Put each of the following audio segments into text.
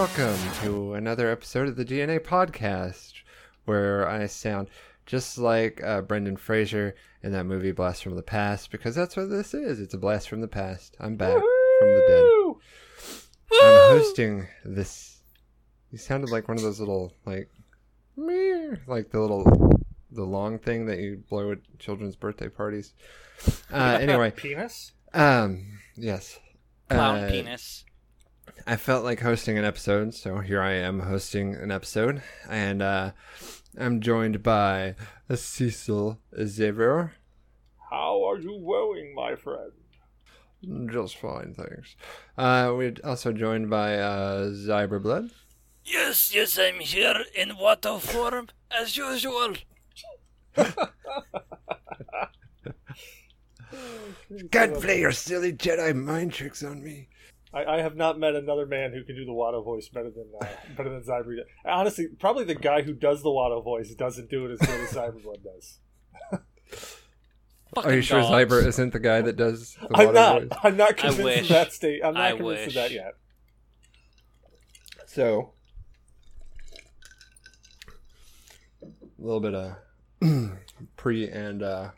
Welcome to another episode of the GNA podcast, where I sound just like uh, Brendan Fraser in that movie Blast from the Past, because that's what this is. It's a blast from the past. I'm back from the dead. I'm hosting this. You sounded like one of those little like, meow, like the little, the long thing that you blow at children's birthday parties. Uh, anyway, penis. um, yes. Clown Uh, penis. I felt like hosting an episode, so here I am hosting an episode, and uh, I'm joined by Cecil Xavier. How are you going, my friend? Just fine, thanks. Uh, we're also joined by uh, Zyberblood. Yes, yes, I'm here in water form as usual. Can't play your silly Jedi mind tricks on me. I, I have not met another man who can do the Watto voice better than uh, better than Zyber. Honestly, probably the guy who does the Watto voice doesn't do it as good as Zyberblood does. Are you sure dogs. Zyber isn't the guy that does the I'm not. voice? I'm not convinced of that state. I'm not I convinced of that yet. So, a little bit of pre and uh,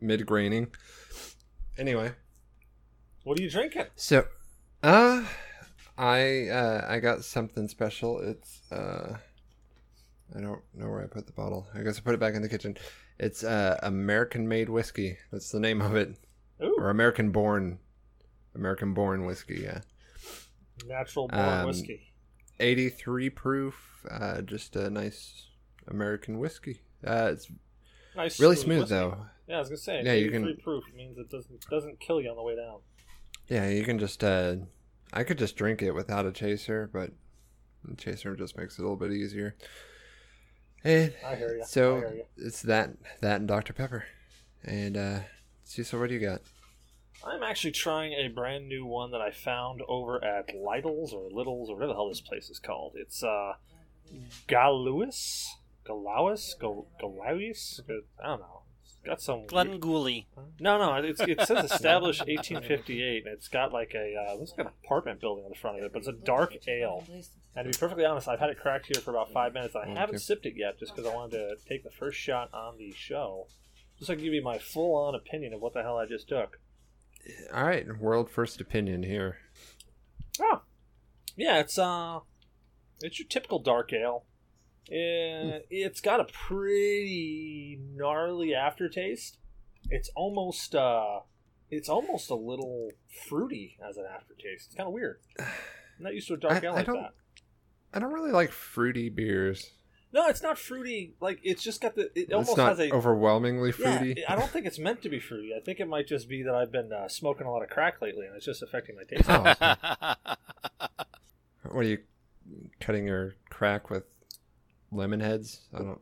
mid graining. Anyway, What are you drinking? so uh, I uh, I got something special. It's uh, I don't know where I put the bottle. I guess I put it back in the kitchen. It's uh, American made whiskey. That's the name of it, Ooh, or American born, American born whiskey. Yeah. natural born um, whiskey. 83 proof uh, just a nice american whiskey uh, it's Nice, really smooth whiskey. though Yeah, I was gonna say. Yeah, you 83 can- proof means it doesn't doesn't kill you on the way down. Yeah you can just uh i could just drink it without a chaser but the chaser just makes it a little bit easier and I hear you. So hear you. it's that that and dr pepper and uh Cecil, what do you got I'm actually trying a brand new one that I found over at Lidl's or Little's or whatever the hell this place is called. It's uh, Galuis, Galawis, Gal- Galawis. I don't know. It's got some. Glenn Gooley. No, no. It's, it says established 1858, and it's got like a uh, looks like an apartment building on the front of it, but it's a dark ale. And to be perfectly honest, I've had it cracked here for about five minutes. and I Okay. haven't sipped it yet, just because I wanted to take the first shot on the show, just so I can give you my full-on opinion of what the hell I just took. all right world first opinion here Oh, yeah, it's uh, it's your typical dark ale. Uh, It's got a pretty gnarly aftertaste. It's almost uh, it's almost a little fruity as an aftertaste. It's kind of weird. I'm not used to a dark ale like that. i don't really like fruity beers No, it's not fruity. Like it's just got the. It almost has a. overwhelmingly yeah, fruity I don't think it's meant to be fruity. I think it might just be that I've been uh, smoking a lot of crack lately, and it's just affecting my taste. Oh. What are you cutting your crack with lemon heads? I don't.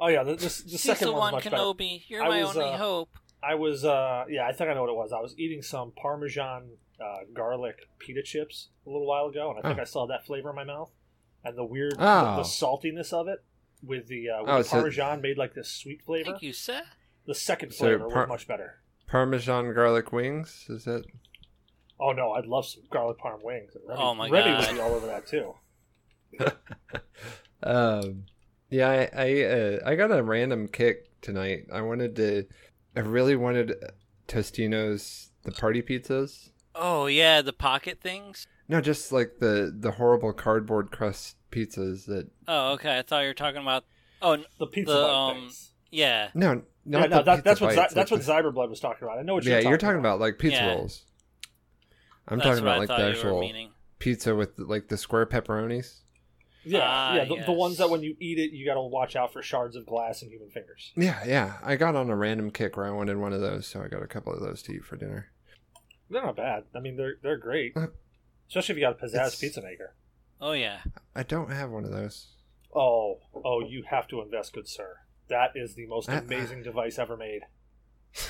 oh yeah, the, the, the second one's One much better. Kenobi, you're I my was, only uh, hope. I was, uh, yeah, I think I know what it was. I was eating some Parmesan uh, garlic pita chips a little while ago, and I think Oh. I still had that flavor in my mouth. And the weird, Oh. the, the saltiness of it with the, uh, with Oh, the so- Parmesan made like this sweet flavor. Thank you, sir. The second So flavor par- was much better. Parmesan garlic wings? Is that? Oh no, I'd love some garlic parm wings. Remy, Oh, my Remy God. would be all over that too. Um, yeah, I I, uh, I got a random kick tonight. I wanted to, I really wanted Tostino's the party pizzas. Oh yeah, the pocket things. No, just like the the horrible cardboard crust pizzas that. Oh okay, I thought you were talking about. Oh The pizza The, um, things. yeah. No, no, Yeah, no, that, that's what bites, that's like what the- Zyberblood was talking about. I know what Yeah, you're talking, about. you're talking talking about like pizza Yeah. rolls. I'm That's talking about like the actual pizza with like the square pepperonis. Yeah, Ah, yeah, the, the ones that when you eat it, you got to watch out for shards of glass and human fingers. Yeah, yeah. I got on a random kick where I wanted one of those, so I got a couple of those to eat for dinner. They're not bad. I mean, they're they're great, Uh, especially if you got a pizzazz it's- pizza maker. Oh yeah. I don't have one of those. Oh, oh, you have to invest, good sir. That is the most I- amazing device ever made.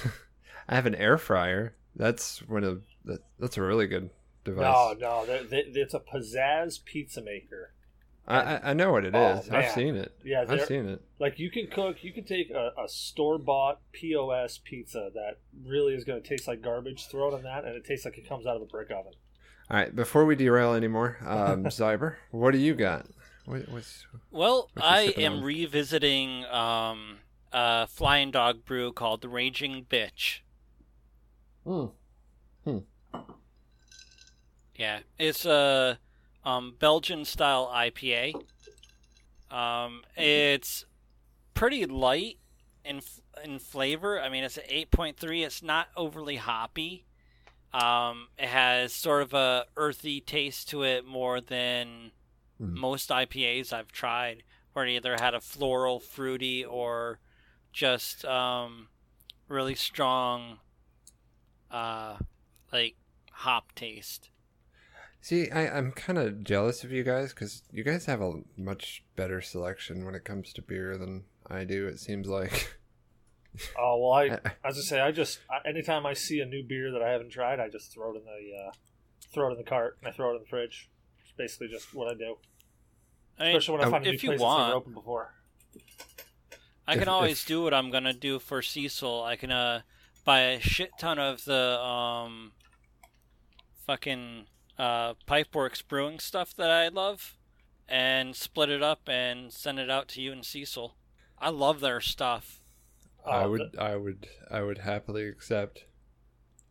I have an air fryer. That's one of that, that's a really good device. No, no, they- they- it's a pizzazz pizza maker. I, I I know what it is. Oh. I've seen it. Yeah, I've seen it. Like you can cook, you can take a, a store bought POS pizza that really is going to taste like garbage, throw it on that, and it tastes like it comes out of a brick oven. All right, before we derail anymore, um, Zyber, what do you got? What, what's Well, What you I am on? revisiting um, a flying dog brew called the Raging Bitch. Hmm. Hmm. Yeah, it's a um, Belgian style IPA. Um, it's pretty light in in flavor. I mean, it's an eight point three. It's not overly hoppy. Um, it has sort of a earthy taste to it more than Hmm. most IPAs I've tried, where it either had a floral, fruity, or just um, really strong, uh, like hop taste. See, I, I'm kind of jealous of you guys because you guys have a much better selection when it comes to beer than I do. It seems like. Oh well, I I- as I say, I just anytime I see a new beer that I haven't tried, I just throw it in the uh, throw it in the cart and I throw it in the fridge. It's basically just what I do, I mean, especially when I um, find a new if you place that's never open before. I If- can always if- do what I'm gonna do for Cecil. I can uh buy a shit ton of the um fucking uh Pipeworks brewing stuff that I love and split it up and send it out to you and Cecil. I love their stuff. I Oh, would, I would, I would happily accept.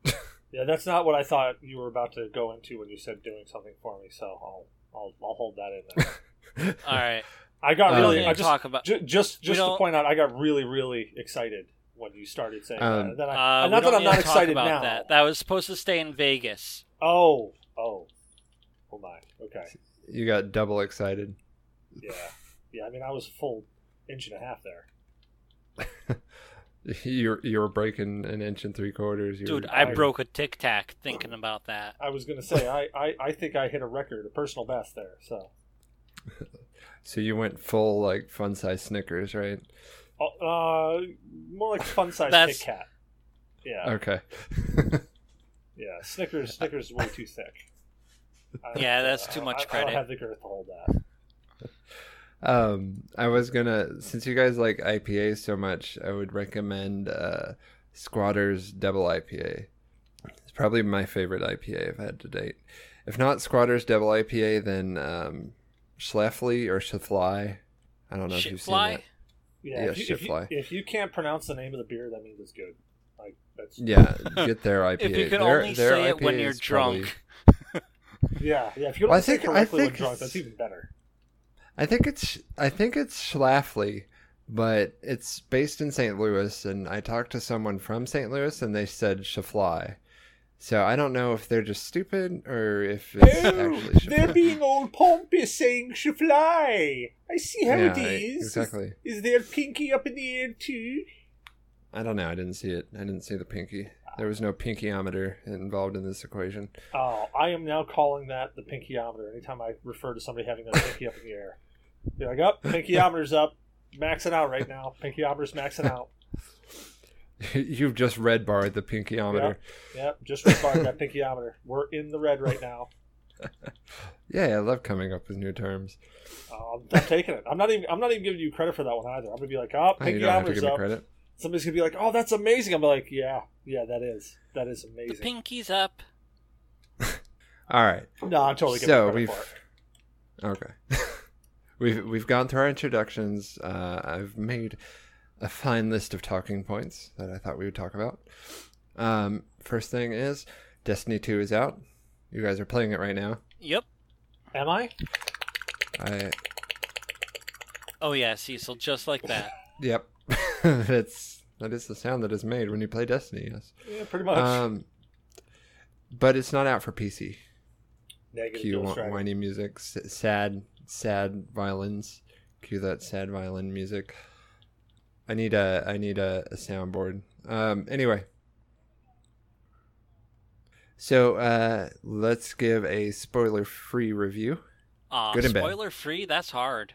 Yeah, that's not what I thought you were about to go into when you said doing something for me. So I'll I'll, I'll hold that in there. All right, I got Um, really. we I just talk about. ju- just just to point out, I got really really excited when you started saying that. Um, And then I, Uh, not that I'm not excited about now. That that was supposed to stay in Vegas. Oh oh oh my. Okay. You got double excited. Yeah yeah. I mean, I was a full inch and a half there. You're you were breaking an inch and three quarters. You Dude, I I- broke a tic tac thinking about that. I was gonna say I, I I think I hit a record, a personal best there. So so you went full like fun size Snickers, right? uh, more like fun size Kit That's- Kat. Yeah Okay. yeah. Snickers Snickers is way too thick. I- Yeah, that's too much I, I credit. don't have the girth to hold that. Um, I was gonna since you guys like IPA so much, I would recommend uh, Squatters Double IPA. It's probably my favorite IPA I've had to date. If not Squatters Double IPA, then um, Schlafly or Schafly. I don't know if you've seen Shitfly? that. Yeah, Yeah, if, you, if, you, if you can't pronounce the name of the beer, that means it's good. Like that's Yeah, get their IPA. If you can Their- only their say it when you're is probably- drunk. yeah, yeah. If you don't Well, I say think- I correctly when think drunk, it's- that's even better. I think it's I think it's Schlafly, but it's based in St. Louis, and I talked to someone from St. Louis, and they said Schafly. So I don't know if they're just stupid or if it's actually being old pompous saying fly. I see how it Yeah, is. exactly. Is there pinky up in the air too? I don't know. I didn't see it. I didn't see the pinky. There was no pinkyometer involved in this equation. Oh, I am now calling that the pinkyometer. Anytime I refer to somebody having their pinky up in the air, be like, "Up, pinkyometer's up, maxing out right now. Pinkyometer's maxing out." You've just red barred the pinkyometer. Yep, just red barred that pinkyometer. We're in the red right now. Yeah, I love coming up with new terms. Uh, I'm, I'm taking it. I'm not even. I'm not even giving you credit for that one either. I'm gonna be like, "Oh, Oh, you have to pinkyometer's up." Credit. Somebody's gonna be like, "Oh, that's amazing." I'm like, "Yeah, yeah, that is. That is amazing." The amazing." pinky's up. All right. no, I'm totally giving So we've for it. Okay. we've we've gone through our introductions. Uh, I've made a fine list of talking points that I thought we would talk about. Um, first thing is Destiny 2 is out. You guys are playing it right now. Yep. Am I? I Oh yeah, Cecil, just like that. yep. That's that is the sound that is made when you play Destiny. Yes. Yeah, pretty much. Um, but it's not out for PC. Negative Cue wh- whiny music, s- sad, sad violins. Cue that sad violin music. I need a, I need a, a soundboard. Um, anyway, so uh, let's give a spoiler-free review. Aw, Good and bad. spoiler free, that's hard.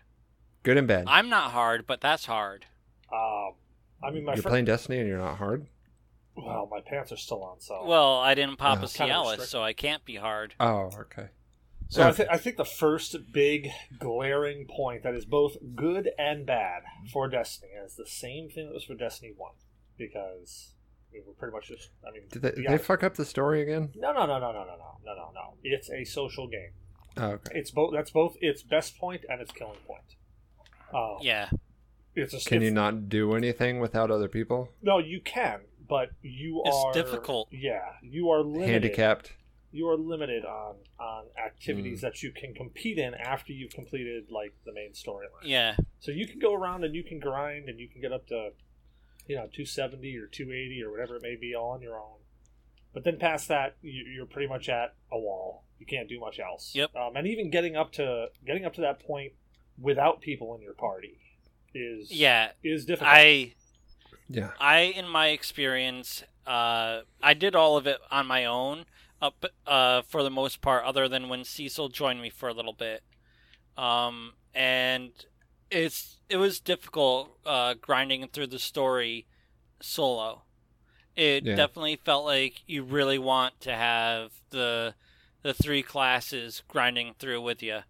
Good and bad. I'm not hard, but that's hard. Um, I mean, my you're fr- playing Destiny and you're not hard. well, my pants are still on, so Well, I didn't pop Oh. a Kinda Cialis, so I can't be hard. Oh, okay. So I, th- I think the first big glaring point that is both good and bad for Destiny is the same thing that was for Destiny One, because we were pretty much just. I mean, Did they, to they fuck up the story again? no, no, no, no, no, no, no, no, no, no. It's a social game. Oh, okay. It's both. That's both its best point and its killing point. Uh, Yeah. It's a. Can it's- you not do anything without other people? No, you can, but you It's are difficult. Yeah, you are limited. Handicapped. You are limited on on activities that you can compete in after you've completed like the main storyline. Yeah. So you can go around and you can grind and you can get up to, you know, 270 or 280 or whatever it may be all on your own. But then past that, you- you're pretty much at a wall. You can't do much else. Yep. Um, and even getting up to getting up to that point without people in your party is Yeah. is difficult. I Yeah. I in my experience, uh, I did all of it on my own up uh, for the most part, other than when Cecil joined me for a little bit. Um, and it's it was difficult uh, grinding through the story solo. It Yeah. definitely felt like you really want to have the the three classes grinding through with you.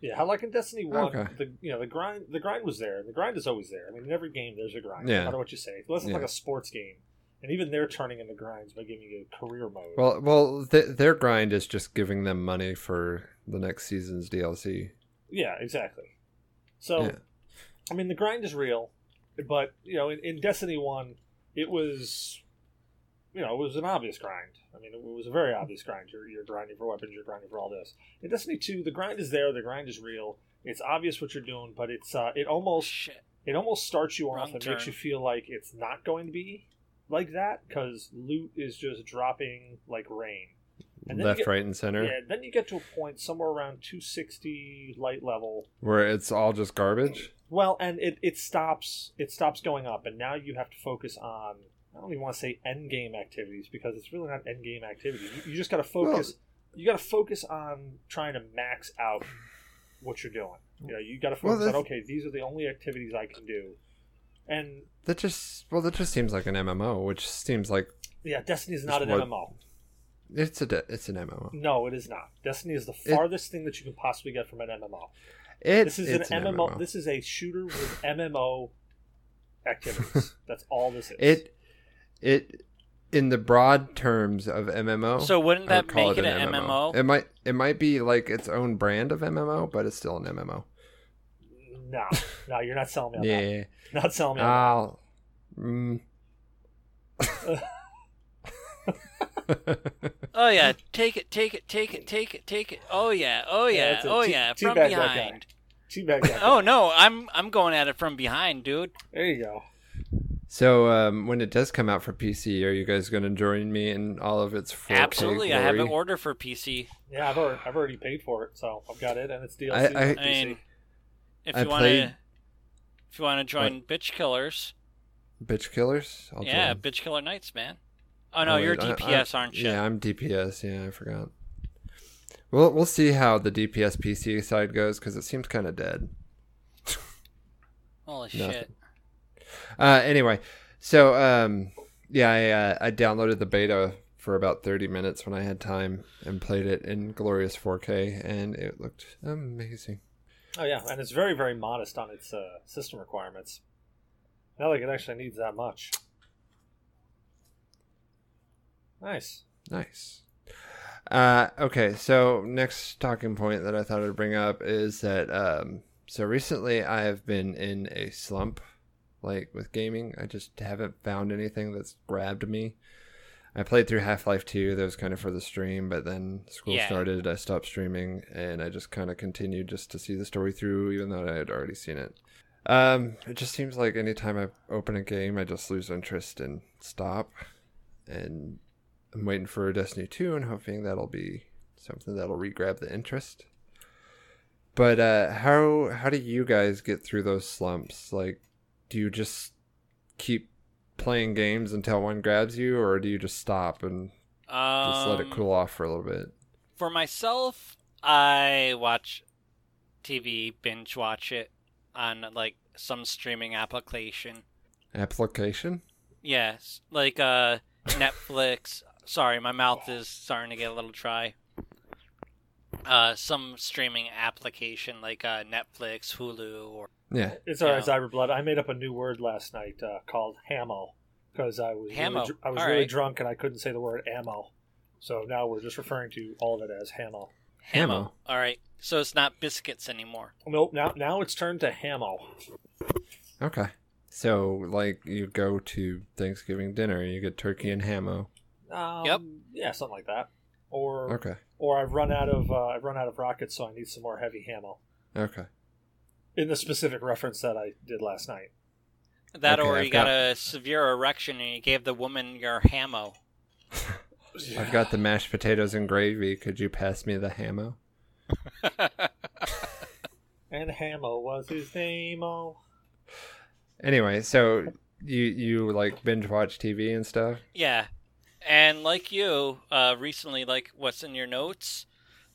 Yeah, how like in Destiny One, Okay. the you know the grind the grind was there. The grind is always there. I mean, in every game there's a grind, Yeah. no matter what you say. Unless it's Yeah. like a sports game, and even they're turning into grinds by giving you a career mode. Well, well, th- their grind is just giving them money for the next season's DLC. yeah, exactly. So, Yeah. I mean, the grind is real, but you know, in, in Destiny One, it was, you know, it was an obvious grind. I mean, it was a very obvious grind. You're, you're grinding for weapons. You're grinding for all this. In Destiny Two, the grind is there. The grind is real. It's obvious what you're doing, but it's uh, it almost Shit. it almost starts you Wrong off and makes you feel like it's not going to be like that because loot is just dropping like rain. And then you Left, get- right, and center. Yeah, then you get to a point somewhere around 260 light level. Where it's all just garbage. Well, and it, it stops it stops going up, and now you have to focus on I don't even want to say end game activities because it's really not end game activities. You, you just got to focus. you got to focus on trying to max out what you're doing. You know, you got to Well, focus on okay, these are the only activities I can do, and That just well, that just seems like an MMO, which seems like Yeah, Destiny is not an what- MMO. it's a de- it's an MMO. No, it is not. Destiny is the It- farthest thing that you can possibly get from an MMO. It, This is it's an, MMO. This is a shooter with MMO activities. That's all this is. It it in the broad terms of MMO. So wouldn't I would that call make it an MMO? It might it might be like its own brand of MMO, but it's still an MMO. no, no, you're not selling me on Yeah. that. Not selling me on I'll. Mm. Oh yeah, take it, take it, take it, take it, take it. Oh yeah, oh Yeah, yeah, oh Tea- yeah, teabag from that behind. that. Teabag that. Oh no, I'm I'm going at it from behind, dude. there you go. So um, when it does come out for PC, are you guys going to join me in all of its 4K Absolutely, I have an order for PC. Yeah, I've already, I've already paid for it, so I've got it, and it's DLC. I- on I- I mean, if I you want to, if you want to join Bitch Killers, Bitch killers. I'll yeah, join. Bitch Killer Knights, man. Oh no, Oh, you're I- DPS, I- aren't you? Yeah, I'm DPS. Yeah, I forgot. We'll we'll see how the DPS PC side goes because it seems kind of dead. Holy Nothing. shit! Uh, anyway, so um, yeah, I uh, I downloaded the beta for about 30 minutes when I had time and played it in glorious 4K, and it looked amazing. Oh yeah, and it's very very modest on its uh, system requirements. Not like it actually needs that much. Nice. Nice. Uh, okay, so next talking point that I thought I'd bring up is that um, so recently I have been in a slump, like with gaming. I just haven't found anything that's grabbed me. I played through Half Life 2, that was kind of for the stream, but then school Yeah. started, I stopped streaming, and I just kind of continued just to see the story through, even though I had already seen it. Um, it just seems like anytime I open a game, I just lose interest and stop. And I'm waiting for Destiny 2 and hoping that'll be something that'll re-grab the interest. But uh, how how do you guys get through those slumps? Like, do you just keep playing games until one grabs you, or do you just stop and just let it Um, cool off for a little bit? For myself, I watch TV, binge watch it on like some streaming application. Application? Yes, like uh Netflix. Sorry, my mouth is starting to get a little dry. Uh, some streaming application like uh, Netflix, Hulu, or Yeah. It's alright, Yeah. Zyberblood. I made up a new word last night uh, called hamo because I was Hamo. really, dr- I was All really right. drunk and I couldn't say the word ammo. So now we're just referring to all of it as Hamo. Hamo. All right. So it's not biscuits anymore. Nope. Now now it's turned to Hamo. Okay. So, like, you go to Thanksgiving dinner, you get turkey and hamo. Um, Yep. Yeah, something like that. Or Okay. Or I've run out of uh, I've run out of rockets, so I need some more heavy Hamo. Okay. In the specific reference that I did last night. That Okay, or I've you got, got- a severe erection and you gave the woman your hamo. I've got the mashed potatoes and gravy. Could you pass me the hamo? And Hamo was his name. Oh. Anyway, so you you like binge watch TV and stuff? yeah. And like you, uh, recently, like what's in your notes?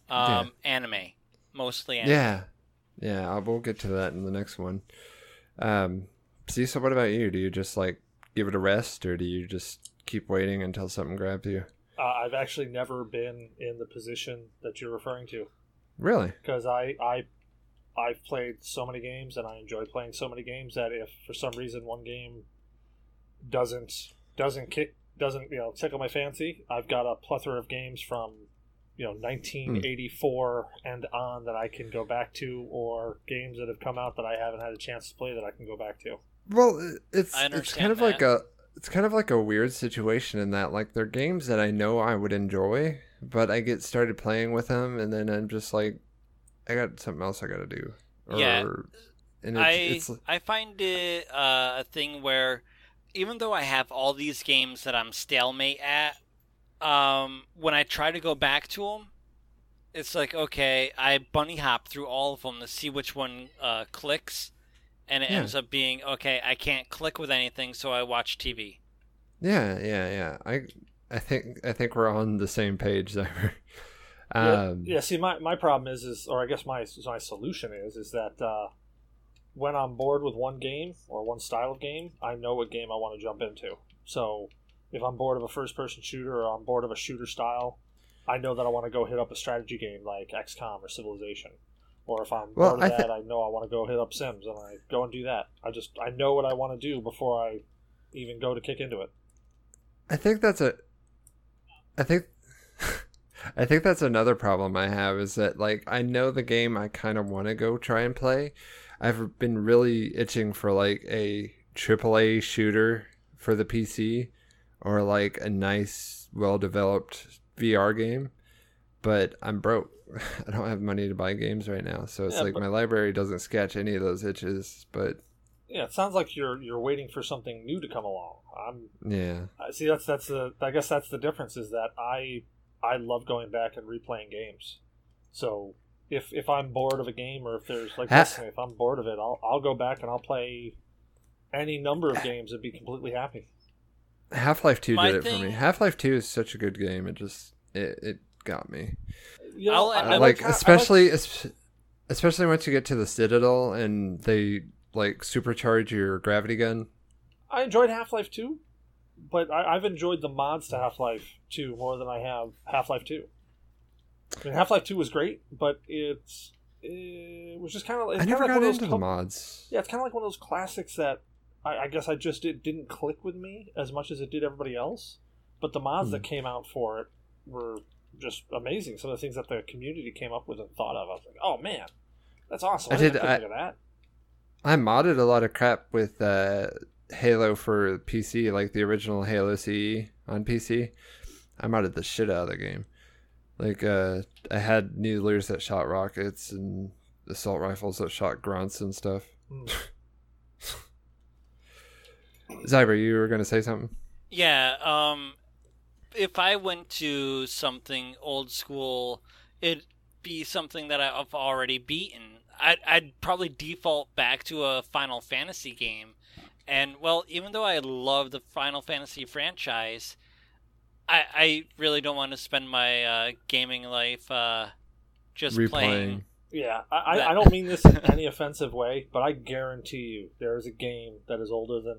Um, Anime. Mostly anime. Yeah. Yeah, I will get to that in the next one. Um, see, so what about you? Do you just like give it a rest, or do you just keep waiting until something grabs you? Uh, I've actually never been in the position that you're referring to Really? because I I I've played so many games and I enjoy playing so many games that if for some reason one game doesn't doesn't kick doesn't you know tickle my fancy, I've got a plethora of games from you know 1984 and on that I can go back to, or games that have come out that I haven't had a chance to play that I can go back to. Well, it's it's kind understand of like a it's kind of like a weird situation in that like they're games that I know I would enjoy, but I get started playing with them, and then I'm just like, I got something else I got to do. Or, Yeah. and it's, I it's I find it uh, a thing where even though I have all these games that I'm stalemate at, um, when I try to go back to them, it's like okay, I bunny hop through all of them to see which one uh, clicks, and it Yeah. ends up being okay. I can't click with anything, so I watch TV. yeah, yeah, yeah. I I think I think we're on the same page there. Yeah, um, yeah. See, my, my problem is, is or I guess my my solution is, is that uh, when I'm bored with one game or one style of game, I know what game I want to jump into. So if I'm bored of a first person shooter or I'm bored of a shooter style, I know that I want to go hit up a strategy game like XCOM or Civilization. Or if I'm Well, bored of I that, I know I want to go hit up Sims and I go and do that. I just I know what I want to do before I even go to kick into it. I think that's a. I think. I think that's another problem I have is that like I know the game I kind of want to go try and play. I've been really itching for like a AAA shooter for the PC or like a nice, well developed VR game, but I'm broke. I don't have money to buy games right now, so it's Yeah, like but- my library doesn't sketch any of those itches. But Yeah, it sounds like you're you're waiting for something new to come along. I'm yeah, I see that's that's the I guess that's the difference is that I I love going back and replaying games. So if if I'm bored of a game or if there's like Ha- Destiny, if I'm bored of it, I'll I'll go back and I'll play any number of games and be completely happy. Half Life Two My did it for me. Half Life Two is such a good game. It just it it got me. You I'll I- I up- like I- I especially es- especially once you get to the Citadel and they like supercharge your gravity gun. I enjoyed Half Life Two, but I, I've enjoyed the mods to Half Life Two more than I have Half Life Two. I mean, Half Life Two was great, but it's it was just kind of. I never like got into the mods. Yeah, it's kind of like one of those classics that I, I guess I just it didn't click with me as much as it did everybody else. But the mods Hmm. that came out for it were just amazing. Some of the things that the community came up with and thought of, I was like, "Oh man, that's awesome!" I I, did- I- that. I modded a lot of crap with uh, Halo for PC, like the original Halo CE on PC. I modded the shit out of the game. Like uh, I had needlers that shot rockets and assault rifles that shot grunts and stuff. Hmm. Zyber, you were gonna say something? Yeah, um if I went to something old school, it'd be something that I've already beaten. I'd, I'd probably default back to a Final Fantasy game. And, well, even though I love the Final Fantasy franchise, I, I really don't want to spend my uh, gaming life uh, just Replaying. playing. Yeah, I, I, don't mean this in any offensive way, but I guarantee you there is a game that is older than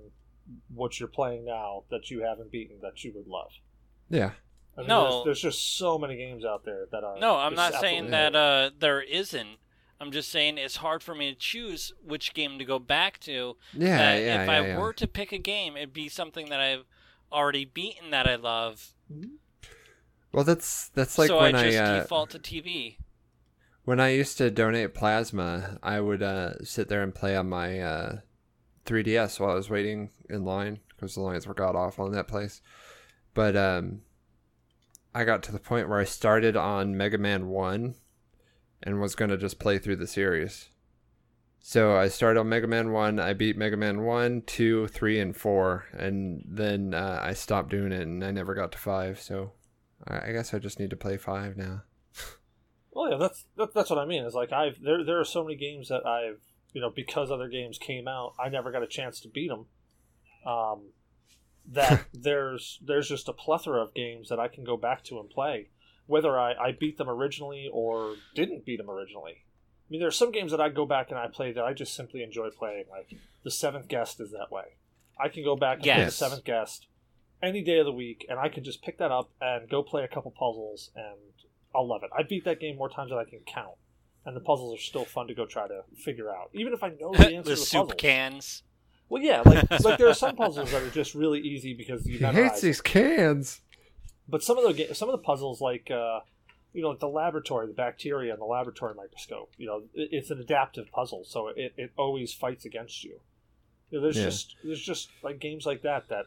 what you're playing now that you haven't beaten that you would love. Yeah. I mean, No. there's, there's just so many games out there that are. No, I'm not saying absolutely- that uh, there isn't. I'm just saying it's hard for me to choose which game to go back to. Yeah, yeah, if yeah, I yeah. were to pick a game, it'd be something that I've already beaten that I love. Well, that's that's like so when I I, just uh, default to TV. when I used to donate plasma, I would uh, sit there and play on my uh, 3DS while I was waiting in line because the lines were god awful in that place. But um, I got to the point where I started on Mega Man One and was gonna just play through the series. So I started on Mega Man One. I beat Mega Man One, Two, Three, and Four, and then uh, I stopped doing it, and I never got to five. So I guess I just need to play five now. Well, yeah, that's that, that's what I mean. Is like I've there there are so many games that I've you know because other games came out, I never got a chance to beat them. Um, that there's there's just a plethora of games that I can go back to and play, whether I, I beat them originally or didn't beat them originally. I mean, there are some games that I go back and I play that I just simply enjoy playing. Like the Seventh Guest is that way. I can go back and play the Seventh Guest any day of the week, and I can just pick that up and go play a couple puzzles, and I'll love it. I beat that game more times than I can count, and the puzzles are still fun to go try to figure out, even if I know the answer the to the soup puzzles. cans. Well, yeah, like like there are some puzzles that are just really easy because you He hates these cans. But some of the ga- some of the puzzles, like uh, you know, like the laboratory, the bacteria in the laboratory microscope, you know, it's an adaptive puzzle, so it, it always fights against you. You know, there's Yeah. just there's just like games like that that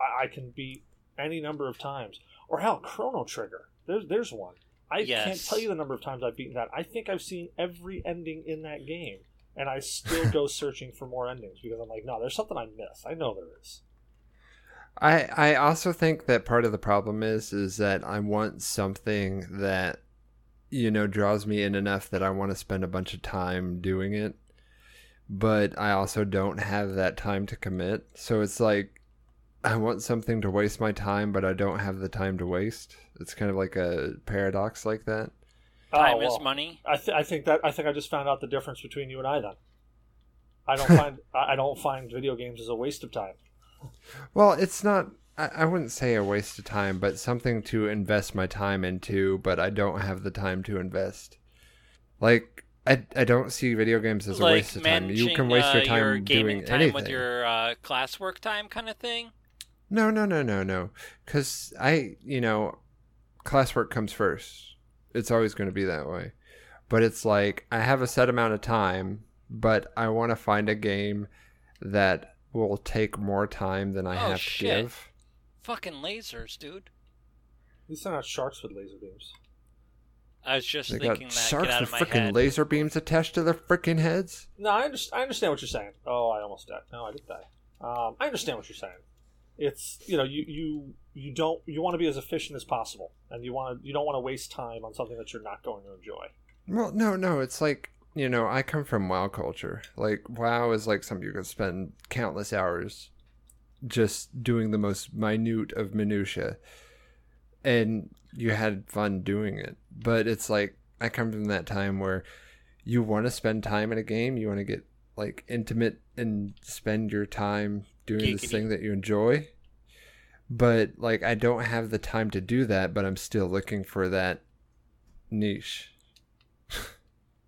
I, I can beat any number of times. Or hell, Chrono Trigger. There's there's one. I can't tell you the number of times I've beaten that. I think I've seen every ending in that game, and I still go searching for more endings because I'm like, no, there's something I miss. I know there is. I I also think that part of the problem is is that I want something that you know draws me in enough that I want to spend a bunch of time doing it. But I also don't have that time to commit. So it's like I want something to waste my time but I don't have the time to waste. It's kind of like a paradox like that. Time Oh, is money. I, th- I think that I think I just found out the difference between you and I. Then I don't find I I don't find video games as a waste of time. Well, it's not. I, I wouldn't say a waste of time, but something to invest my time into. But I don't have the time to invest. Like I, I don't see video games as a like waste of time. You can waste your uh, time your gaming doing time anything. with your uh, classwork time, kind of thing. No, no, no, no, no. Because I, you know, classwork comes first. It's always going to be that way. But it's like I have a set amount of time, but I want to find a game that will take more time than I Oh, have shit. to give. Fucking lasers, dude. These they're not sharks with laser beams. I was just They thinking got that. sharks Get out with of freaking laser beams attached to their freaking heads. No, I, under- I understand what you're saying. Oh, I almost died. No, I didn't die. Um, I understand what you're saying. It's you know you you you don't you want to be as efficient as possible, and you want to you don't want to waste time on something that you're not going to enjoy. Well, no, no, it's like you know, I come from WoW culture. Like WoW is like something you could spend countless hours just doing the most minute of minutia, and you had fun doing it. But it's like I come from that time where you want to spend time in a game, you want to get like intimate and spend your time doing this thing that you enjoy. But like I don't have the time to do that, but I'm still looking for that niche.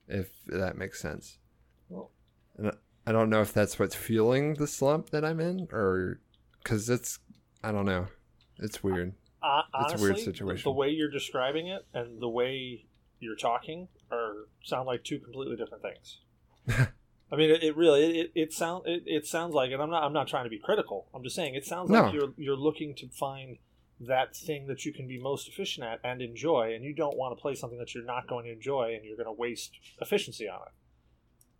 If that makes sense. Well- And I- don't know if that's what's fueling the slump that I'm in or cuz it's I don't know. It's weird. Uh, It's a honestly, weird situation. The way you're describing it and the way you're talking are sound like two completely different things. I mean, it, it really it, it sound it, it sounds like, and I'm not I'm not trying to be critical. I'm just saying it sounds No. like you're you're looking to find that thing that you can be most efficient at and enjoy, and you don't want to play something that you're not going to enjoy and you're going to waste efficiency on it.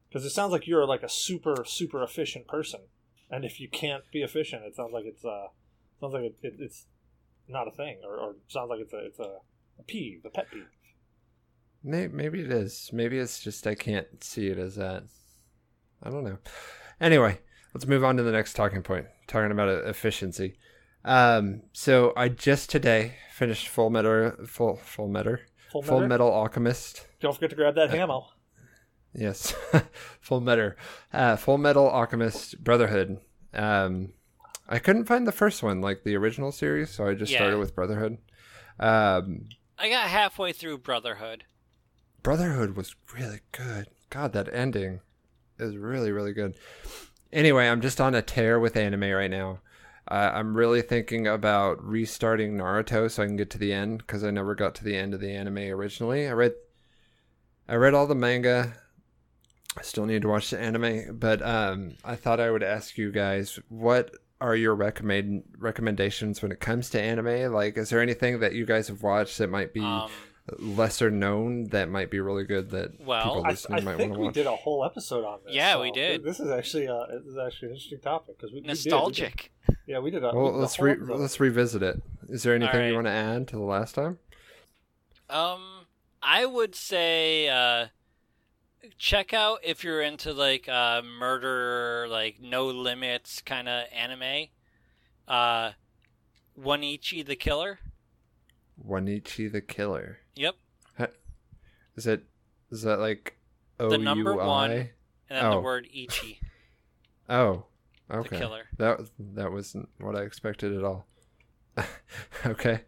Because it sounds like you're like a super super efficient person, and if you can't be efficient, it sounds like it's uh sounds like it, it, it's not a thing, or, or sounds like it's a it's a, a peeve, a pet peeve. Maybe, maybe it is. Maybe it's just I can't see it as that. I don't know. Anyway, let's move on to the next talking point. Talking about efficiency. Um, so I just today finished Full Metal, Full Full Metal, Full, Full Metal. Metal Alchemist. Don't forget to grab that hammer. Yes, Full Metal, uh, Full Metal Alchemist Brotherhood. Um, I couldn't find the first one, like the original series, so I just Yeah. started with Brotherhood. Um, I got halfway through Brotherhood. Brotherhood was really good. God, that ending is really, really good. Anyway, I'm just on a tear with anime right now. Uh, I'm really thinking about restarting Naruto so I can get to the end because I never got to the end of the anime originally. I read, I read all the manga. I still need to watch the anime, but um, I thought I would ask you guys what are your recommend recommendations when it comes to anime? Like, is there anything that you guys have watched that might be Um, lesser known that might be really good that Well, people listening I might want to watch. we watch? did a whole episode on this. Yeah, we did. This is actually uh, this is actually an interesting topic because we we did- we did- nostalgic. yeah, we did. A, we Well, did let's re- episode. let's revisit it. Is there anything Alright. you want to add to the last time? Um, I would say uh, check out if you're into like uh, murder, like no limits kind of anime. Uh, One-Ichi the Killer. Wanichi the Killer. Yep, Is it? Is that like O The number U I? one. and then the Oh. word Ichi, Oh, the okay. killer. That that wasn't what I expected at all. okay,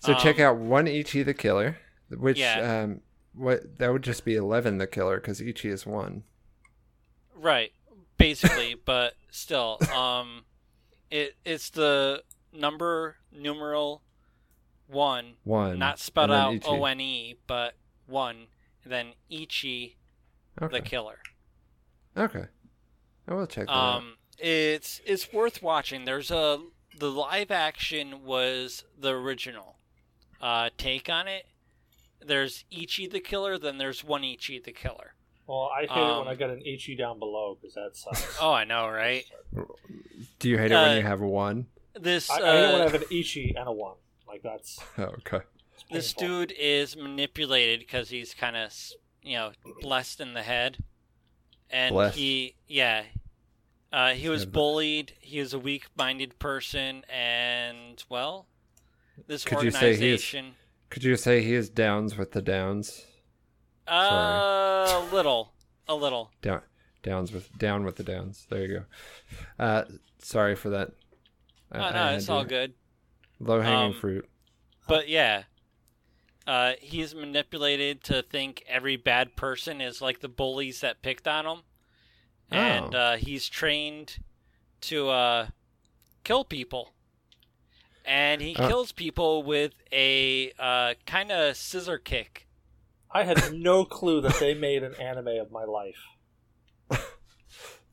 so check Um, out one Ichi the Killer, which Yeah. um, what that would just be eleven the Killer because Ichi is one. Right, basically, but still, um, it it's the number numeral one, One, not spelled out Ichi. O N E, but one, then Ichi Okay, the killer. okay, I will check that out. Um, it's it's worth watching. There's a the live action was the original uh, take on it. There's Ichi the killer, then there's one Ichi the killer. Well, I hate it um, when I got an HE down below because that sucks. Oh, I know, right? Do you hate it when uh, you have a one? This I, I hate it when I uh, have an Ichi and a one. Like that's Oh, okay. this dude is manipulated because he's kind of you know blessed in the head, and Blessed. he yeah. Uh, he was bullied. He was a weak-minded person, and well, this Could you say he is- organization. Could you say he is downs with the downs? Uh, a little, a little. Down, downs with down with the downs. There you go. Uh, sorry for that. I- Oh, I no, had it's to- all good. Low hanging Um, fruit. But yeah, uh, he's manipulated to think every bad person is like the bullies that picked on him, and Oh. uh, he's trained to uh, kill people. And he Uh. kills people with a uh, kind of scissor kick. I had no clue that they made an anime of my life.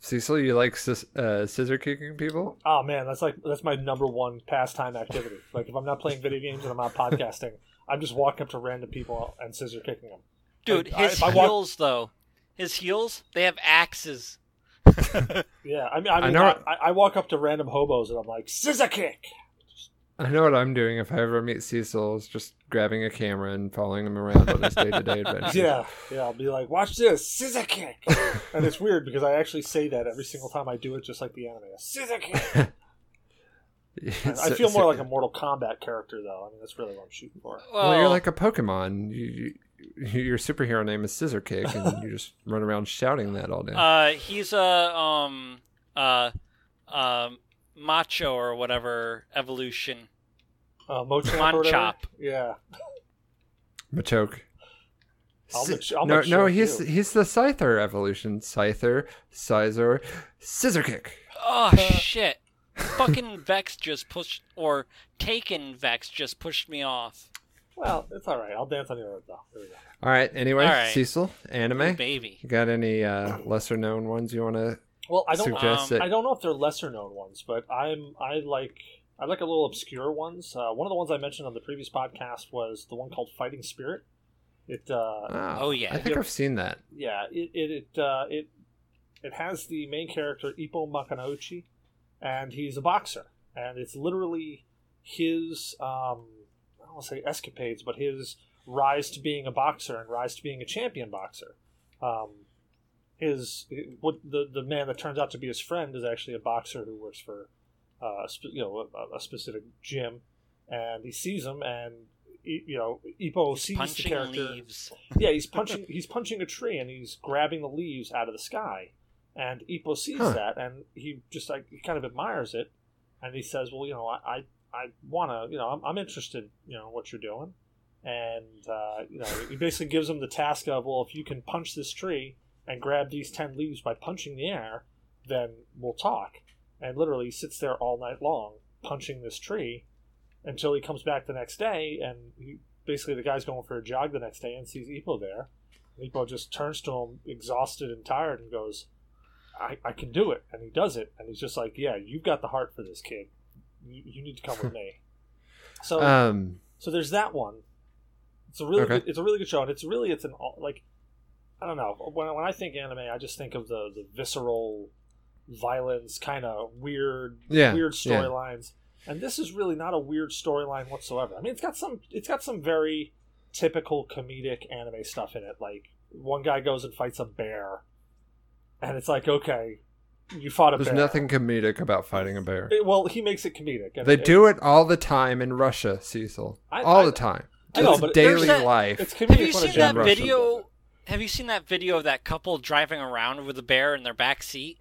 Cecil, you like sis- uh, scissor kicking people? Oh man, that's like that's my number one pastime activity. Like if I'm not playing video games and I'm not podcasting, I'm just walking up to random people and scissor kicking them. Dude, Like, I- his if I walk- heels though, his heels they have axes. Yeah, I mean, I, mean, know I, it. I, I walk up to random hobos and I'm like scissor kick. I know what I'm doing if I ever meet Cecil. Is just grabbing a camera and following him around on his day-to-day adventures. Yeah, yeah. I'll be like, watch this scissor kick, and it's weird because I actually say that every single time I do it, just like the anime. Scissor kick. I feel more so- like a Mortal Kombat character, though. I mean, that's really what I'm shooting for. Well, you're like a Pokemon. You, you, your superhero name is Scissor Kick, and you just run around shouting that all day. Uh, he's a um uh um macho or whatever evolution. Uh, Mochamp or? Monchop. Yeah. Machoke. I'll Si- I'll no, no, he's too. he's the Scyther evolution. Scyther, Scizor, Scissor Kick. Oh shit! Fucking Vex just pushed, or Taken Vex just pushed me off. Well, it's all right. I'll dance on your own, though. There we go. All right. Anyway, All right. Cecil, anime. Baby. You got any uh, lesser known ones you want to Well, I don't. um, that I don't know if they're lesser known ones, but I'm I like I like a little obscure ones. Uh, one of the ones I mentioned on the previous podcast was the one called Fighting Spirit. It uh, Oh, Oh, yeah. I think Yep. I've seen that. yeah it it it, uh, it it has the main character Ippo Makunouchi, and he's a boxer, and it's literally his um, I don't want to say escapades, but his rise to being a boxer and rise to being a champion boxer. Um, his what the the man that turns out to be his friend is actually a boxer who works for uh, sp- you know a, a specific gym, and he sees him and. he- You know, Ippo sees the Punching character leaves. yeah, he's punching he's punching a tree and he's grabbing the leaves out of the sky. And Ippo sees Huh. that and he just like he kind of admires it and he says, Well, you know, I I, I wanna you know, I'm, I'm interested, you know, what you're doing. And uh, you know, he basically gives him the task of, Well, if you can punch this tree and grab these ten leaves by punching the air, then we'll talk. and literally sits there all night long punching this tree until he comes back the next day and he, basically the guy's going for a jog the next day and sees Ippo there. And Ippo just turns to him exhausted and tired and goes, I, I can do it. And he does it. And he's just like, yeah, you've got the heart for this kid. You, you need to come with me. So Um, so there's that one. It's a really Okay. good, it's a really good show, and it's really it's an all- like I don't know when when I think anime, I just think of the the visceral violence, kind of weird Yeah, weird yeah. storylines. And this is really not a weird storyline whatsoever. I mean, it's got some it's got some very typical comedic anime stuff in it. Like one guy goes and fights a bear, and it's like okay, you fought a bear there's bear. nothing comedic about fighting a bear. It- well, he makes it comedic. And They it- do it all the time in Russia, Cecil. I- all I- the time. I know, it's but daily that- life. It's Have you seen that Russian does video? Have you seen that video of that couple driving around with a bear in their back seat?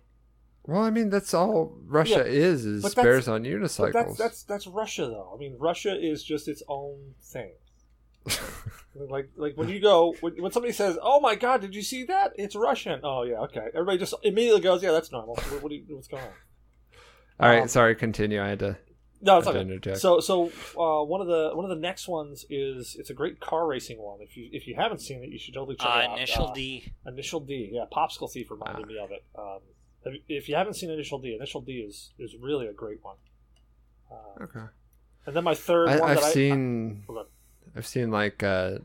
Well, I mean, that's all Russia Yeah, is, is bears on But unicycles. that's that's that's Russia though. I mean, Russia is just its own thing. like like when you go when, when somebody says, "Oh my God, did you see that? It's Russian." Oh yeah, okay. Everybody just immediately goes, "Yeah, that's normal." What, what you, what's going on? all right, um, sorry, continue. I had to. No, it's I had to okay. interject. So so uh, one of the one of the next ones is it's a great car racing one. If you if you haven't seen it, you should totally check Uh, it out. initial Uh, D. Initial D, yeah, Popsicle Thief reminded Ah. me of it. Um, if- if you haven't seen Initial D, Initial D is is really a great one. Uh, Okay. and then my third I, one I've that seen. Hold on. I've seen like uh,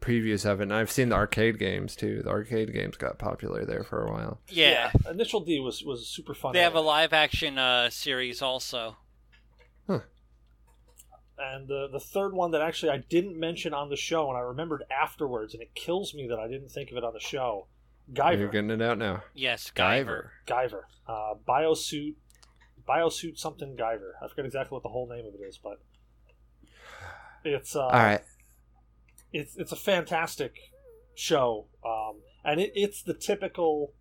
previews of it, and I've seen the arcade games too. The arcade games got popular there for a while. Yeah. Initial D was was super fun. They have a live action uh, series also. And the the third one that actually I didn't mention on the show, and I remembered afterwards, and it kills me that I didn't think of it on the show. You're getting it out now. Yes, Guyver. Guyver, uh, Biosuit, Biosuit something Guyver. I forget exactly what the whole name of it is, but it's uh, All right. it's it's a fantastic show, um, and it, it's the typical,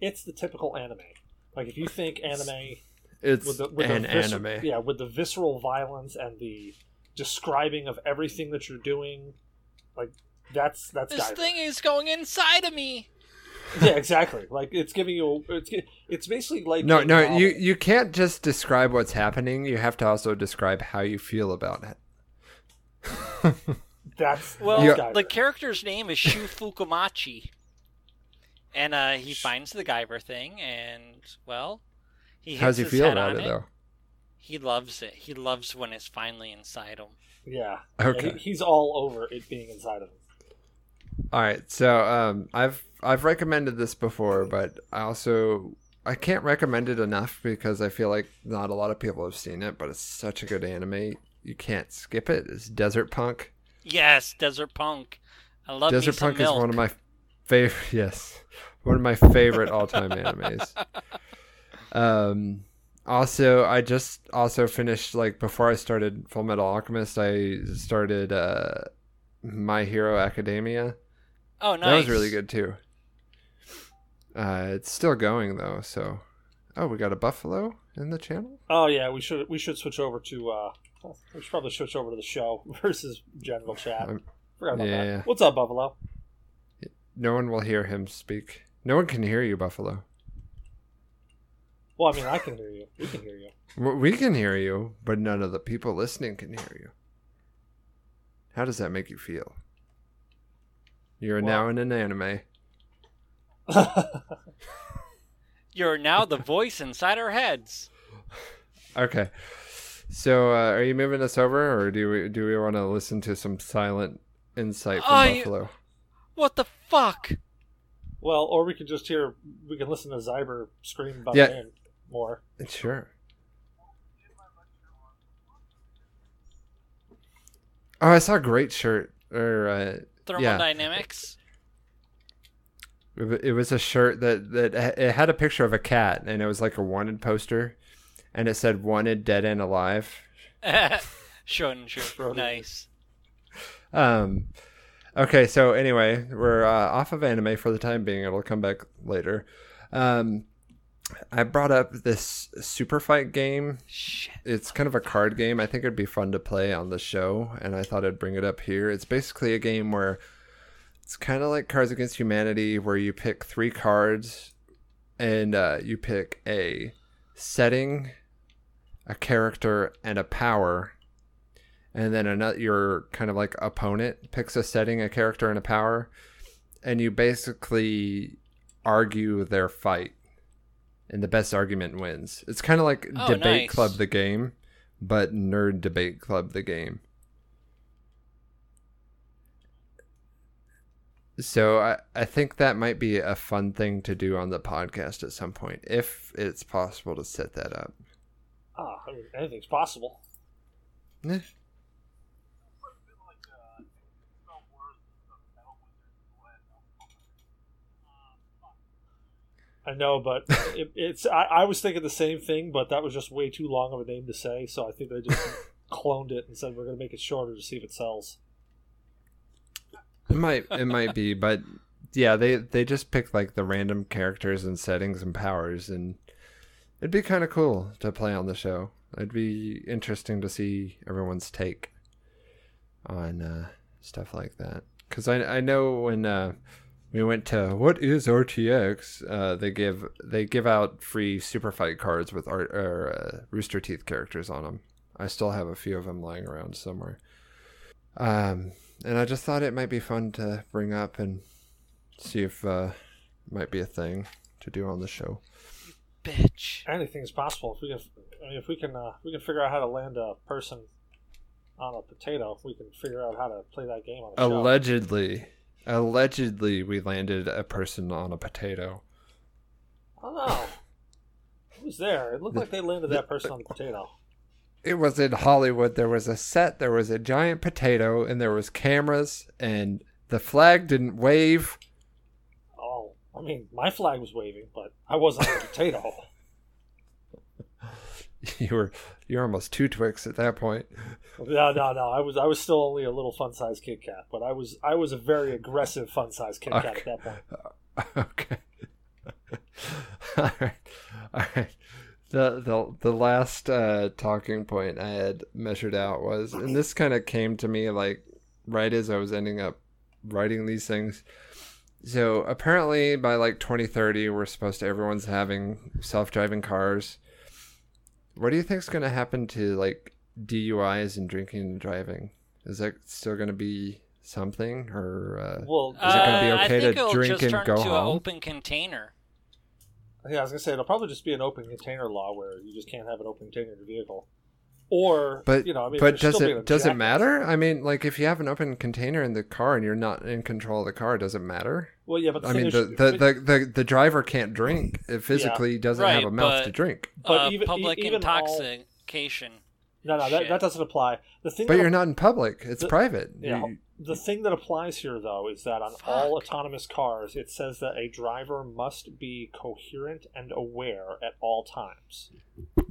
it's the typical anime. Like if you think anime It's with the, with an the vis- anime. Yeah, with the visceral violence and the describing of everything that you're doing, like that's that's This Guyver. thing is going inside of me. Yeah, exactly. Like it's giving you it's it's basically like No, no, novel. you you can't just describe what's happening. You have to also describe how you feel about it. That's Well, that's the character's name is Shu Fukumachi. And uh, he finds the Guyver thing, and, well, he hits How's he his feel head about on it though? He loves it. He loves when it's finally inside him. yeah. Okay. He- he's all over it being inside of him. All right, so um, I've I've recommended this before, but I also I can't recommend it enough because I feel like not a lot of people have seen it, but it's such a good anime. You can't skip it. It's Desert Punk. Yes, Desert Punk. I love Desert me some Punk is one of my favorite. Yes, one of my favorite all-time animes. Um, also, I just also finished like before I started Full Metal Alchemist. I started uh, My Hero Academia. Oh, nice. That was really good too. Uh, it's still going though, so. Oh, we got a buffalo in the channel. Oh yeah, we should we should switch over to uh we should probably switch over to the show versus general chat. Um, Forgot about yeah, that. What's up, Buffalo? No one will hear him speak. No one can hear you, buffalo. Well, I mean, I can hear you. We can hear you. We can hear you, but none of the people listening can hear you. How does that make you feel? You're Well- now in an anime. You're now the voice inside our heads. Okay. So, uh, are you moving us over, or do we do we want to listen to some silent insight from you- Buffalo? What the fuck? well, or we can just hear we can listen to Zyber scream about Yeah. name more. Sure. Oh, I saw a great shirt. Or uh, Thermodynamics? it it was a shirt that that it had a picture of a cat, and it was like a wanted poster, and it said "wanted, dead and alive." Shun, shun. Schroeder. Nice. Um, okay, so anyway, we're uh, off of anime for the time being. It'll come back later. Um, I brought up this super fight game. Shit. It's kind of a card game. I think it'd be fun to play on the show, and I thought I'd bring it up here. It's basically a game where it's kind of like Cards Against Humanity, where you pick three cards and uh, you pick a setting, a character, and a power, and then another your kind of like opponent picks a setting, a character, and a power, and you basically argue their fight, and the best argument wins. It's kind of like Oh, Debate nice. Club the game, but Nerd Debate Club the game. So I, I think that might be a fun thing to do on the podcast at some point, if it's possible to set that up. Ah, I anything's possible. Eh. I know, but it, it's. I, I was thinking the same thing, but that was just way too long of a name to say. So I think they just cloned it and said we're going to make it shorter to see if it sells. It might it might be, but yeah, they they just pick like the random characters and settings and powers, and it'd be kind of cool to play on the show. It'd be interesting to see everyone's take on uh, stuff like that. Because I I know when uh, we went to what is RTX, uh, they give they give out free super fight cards with art or uh, Rooster Teeth characters on them. I still have a few of them lying around somewhere. Um, and I just thought it might be fun to bring up and see if uh, it might be a thing to do on the show. Bitch. Anything's possible if we can. I mean, if we can, uh, we can figure out how to land a person on a potato. If We can figure out how to play that game on a show. Allegedly, we landed a person on a potato. Oh. don't. Who was there? It looked like they landed that person on the potato. It was in Hollywood. There was a set. There was a giant potato, and there was cameras, and the flag didn't wave. Oh, I mean, my flag was waving, but I wasn't on the potato. You were you're almost two Twix at that point. No, no, no. I was, I was still only a little fun size Kit Kat, but I was, I was a very aggressive fun size Kit Kat at that point. okay. all right. All right. The the the last uh, talking point I had measured out was, and this kind of came to me like right as I was ending up writing these things. So apparently by like 2030, we're supposed to everyone's having self-driving cars. What do you think is going to happen to like DUIs and drinking and driving? Is that still going to be something, or uh, Well, Is it gonna be Uh, I okay think to it'll drink just and turn go into an open container. yeah, I was gonna say it'll probably just be an open container law where you just can't have an open container in your vehicle, or But you know, I mean, but does still it does it matter? I mean, like if you have an open container in the car and you're not in control of the car, does it matter? Well, yeah, but I mean, the the, the, the, the driver can't drink. It physically doesn't Right, have a mouth but- to drink. But uh, even- public e- even all- intoxication. no, no, that, that doesn't apply. The thing, But you're not in public. It's the- private. Yeah, You- the thing that applies here, though, is that on all autonomous cars, it says that a driver must be coherent and aware at all times.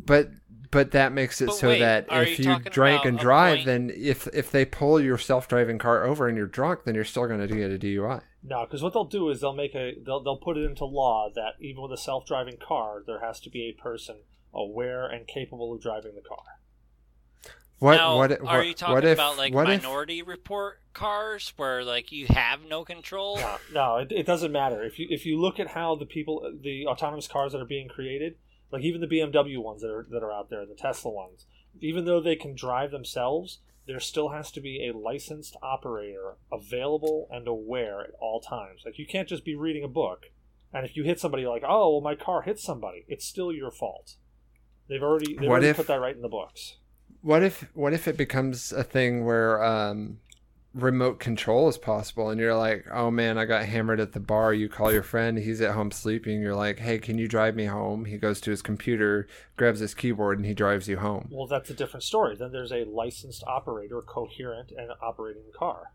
but but that makes it But so wait, that if you you drink and drive, then if if they pull your self-driving car over and you're drunk, then you're still going to get a DUI. No, because what they'll do is they'll make a they'll they'll put it into law that even with a self driving car, there has to be a person aware and capable of driving the car. What now, what are you talking what if about like what if Minority Report cars where like you have no control? No, no, it, it doesn't matter if you if you look at how the people the autonomous cars that are being created, like even the BMW ones that are that are out there, the Tesla ones, even though they can drive themselves, there still has to be a licensed operator available and aware at all times. Like you can't just be reading a book, and if you hit somebody, like, oh, well, my car hit somebody, it's still your fault. They've already they've What already if- put that right in the books. What if what if it becomes a thing where um, remote control is possible, and you're like, oh man, I got hammered at the bar. You call your friend, he's at home sleeping. You're like, hey, can you drive me home? He goes to his computer, grabs his keyboard, and he drives you home. Well, that's a different story. Then there's a licensed operator, coherent and operating the car.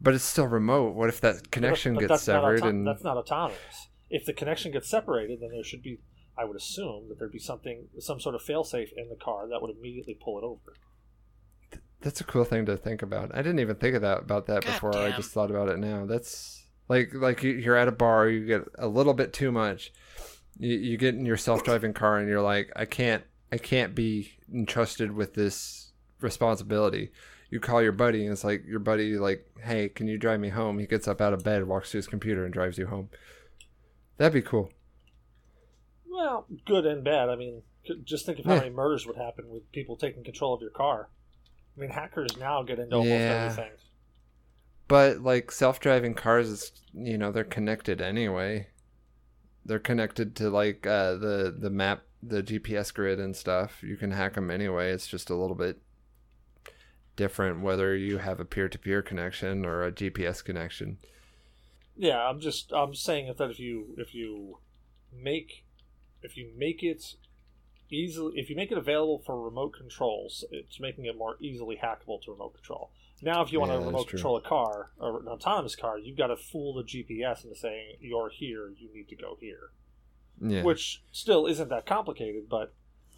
But it's still remote. What if that connection But gets severed? auto- and that's not autonomous. If the connection gets separated, then there should be, I would assume, that there'd be something, some sort of failsafe in the car that would immediately pull it over. that's a cool thing to think about. I didn't even think of that about that God before. I just thought about it now. That's like like you- you're at a bar, you get a little bit too much. You, you get in your self-driving car, and you're like, I can't I can't be entrusted with this responsibility. You call your buddy, and it's like your buddy like, hey, can you drive me home? He gets up out of bed, walks to his computer, and drives you home. That'd be cool. Well, good and bad. I mean, Just think of how Yeah. many murders would happen with people taking control of your car. I mean, hackers now get into almost Yeah. everything. But like self-driving cars, is you know they're connected anyway. They're connected to like uh, the the map, the GPS grid and stuff. You can hack them anyway. It's just a little bit different whether you have a peer-to-peer connection or a GPS connection. Yeah, I'm just I'm saying that if you if you make if you make it easily if you make it available for remote controls, it's making it more easily hackable to remote control. Now, if you want Yeah, to remote true. control a car or an autonomous car, you've got to fool the GPS into saying you're here, you need to go here, Yeah. which still isn't that complicated. But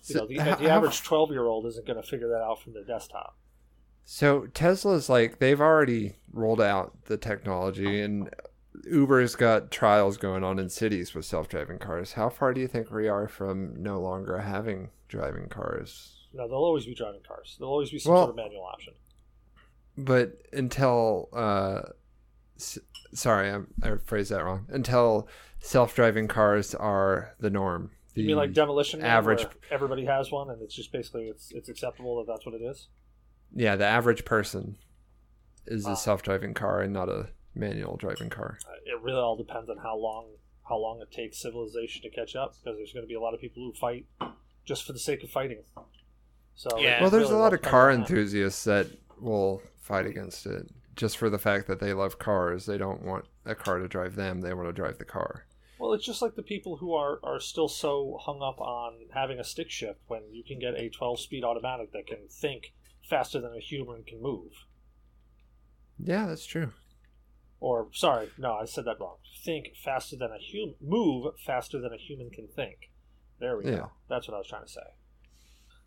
you So know, the, how- the average twelve year old isn't going to figure that out from their desktop. So Tesla's like they've already rolled out the technology and Uber's got trials going on in cities with self-driving cars. How far do you think we are from no longer having driving cars? No, there'll always be driving cars. There'll always be some Well- sort of manual option. But until uh s- sorry, I'm, I phrased that wrong. Until self-driving cars are the norm. The, You mean like demolition average- everybody has one, and it's just basically it's it's acceptable that that's what it is. yeah, the average person is Wow. a self-driving car and not a manual driving car. Uh, It really all depends on how long how long it takes civilization to catch up, because there's going to be a lot of people who fight just for the sake of fighting. So Yeah. Well, there's really a lot of car on that. enthusiasts that will fight against it just for the fact that they love cars. They don't want a car to drive them, they want to drive the car. Well, it's just like the people who are are still so hung up on having a stick shift when you can get a 12 speed automatic that can think faster than a human can move. Yeah, that's true. Or sorry, no, I said that wrong. Think faster than a human move faster than a human can think. There we Yeah. go. That's what I was trying to say.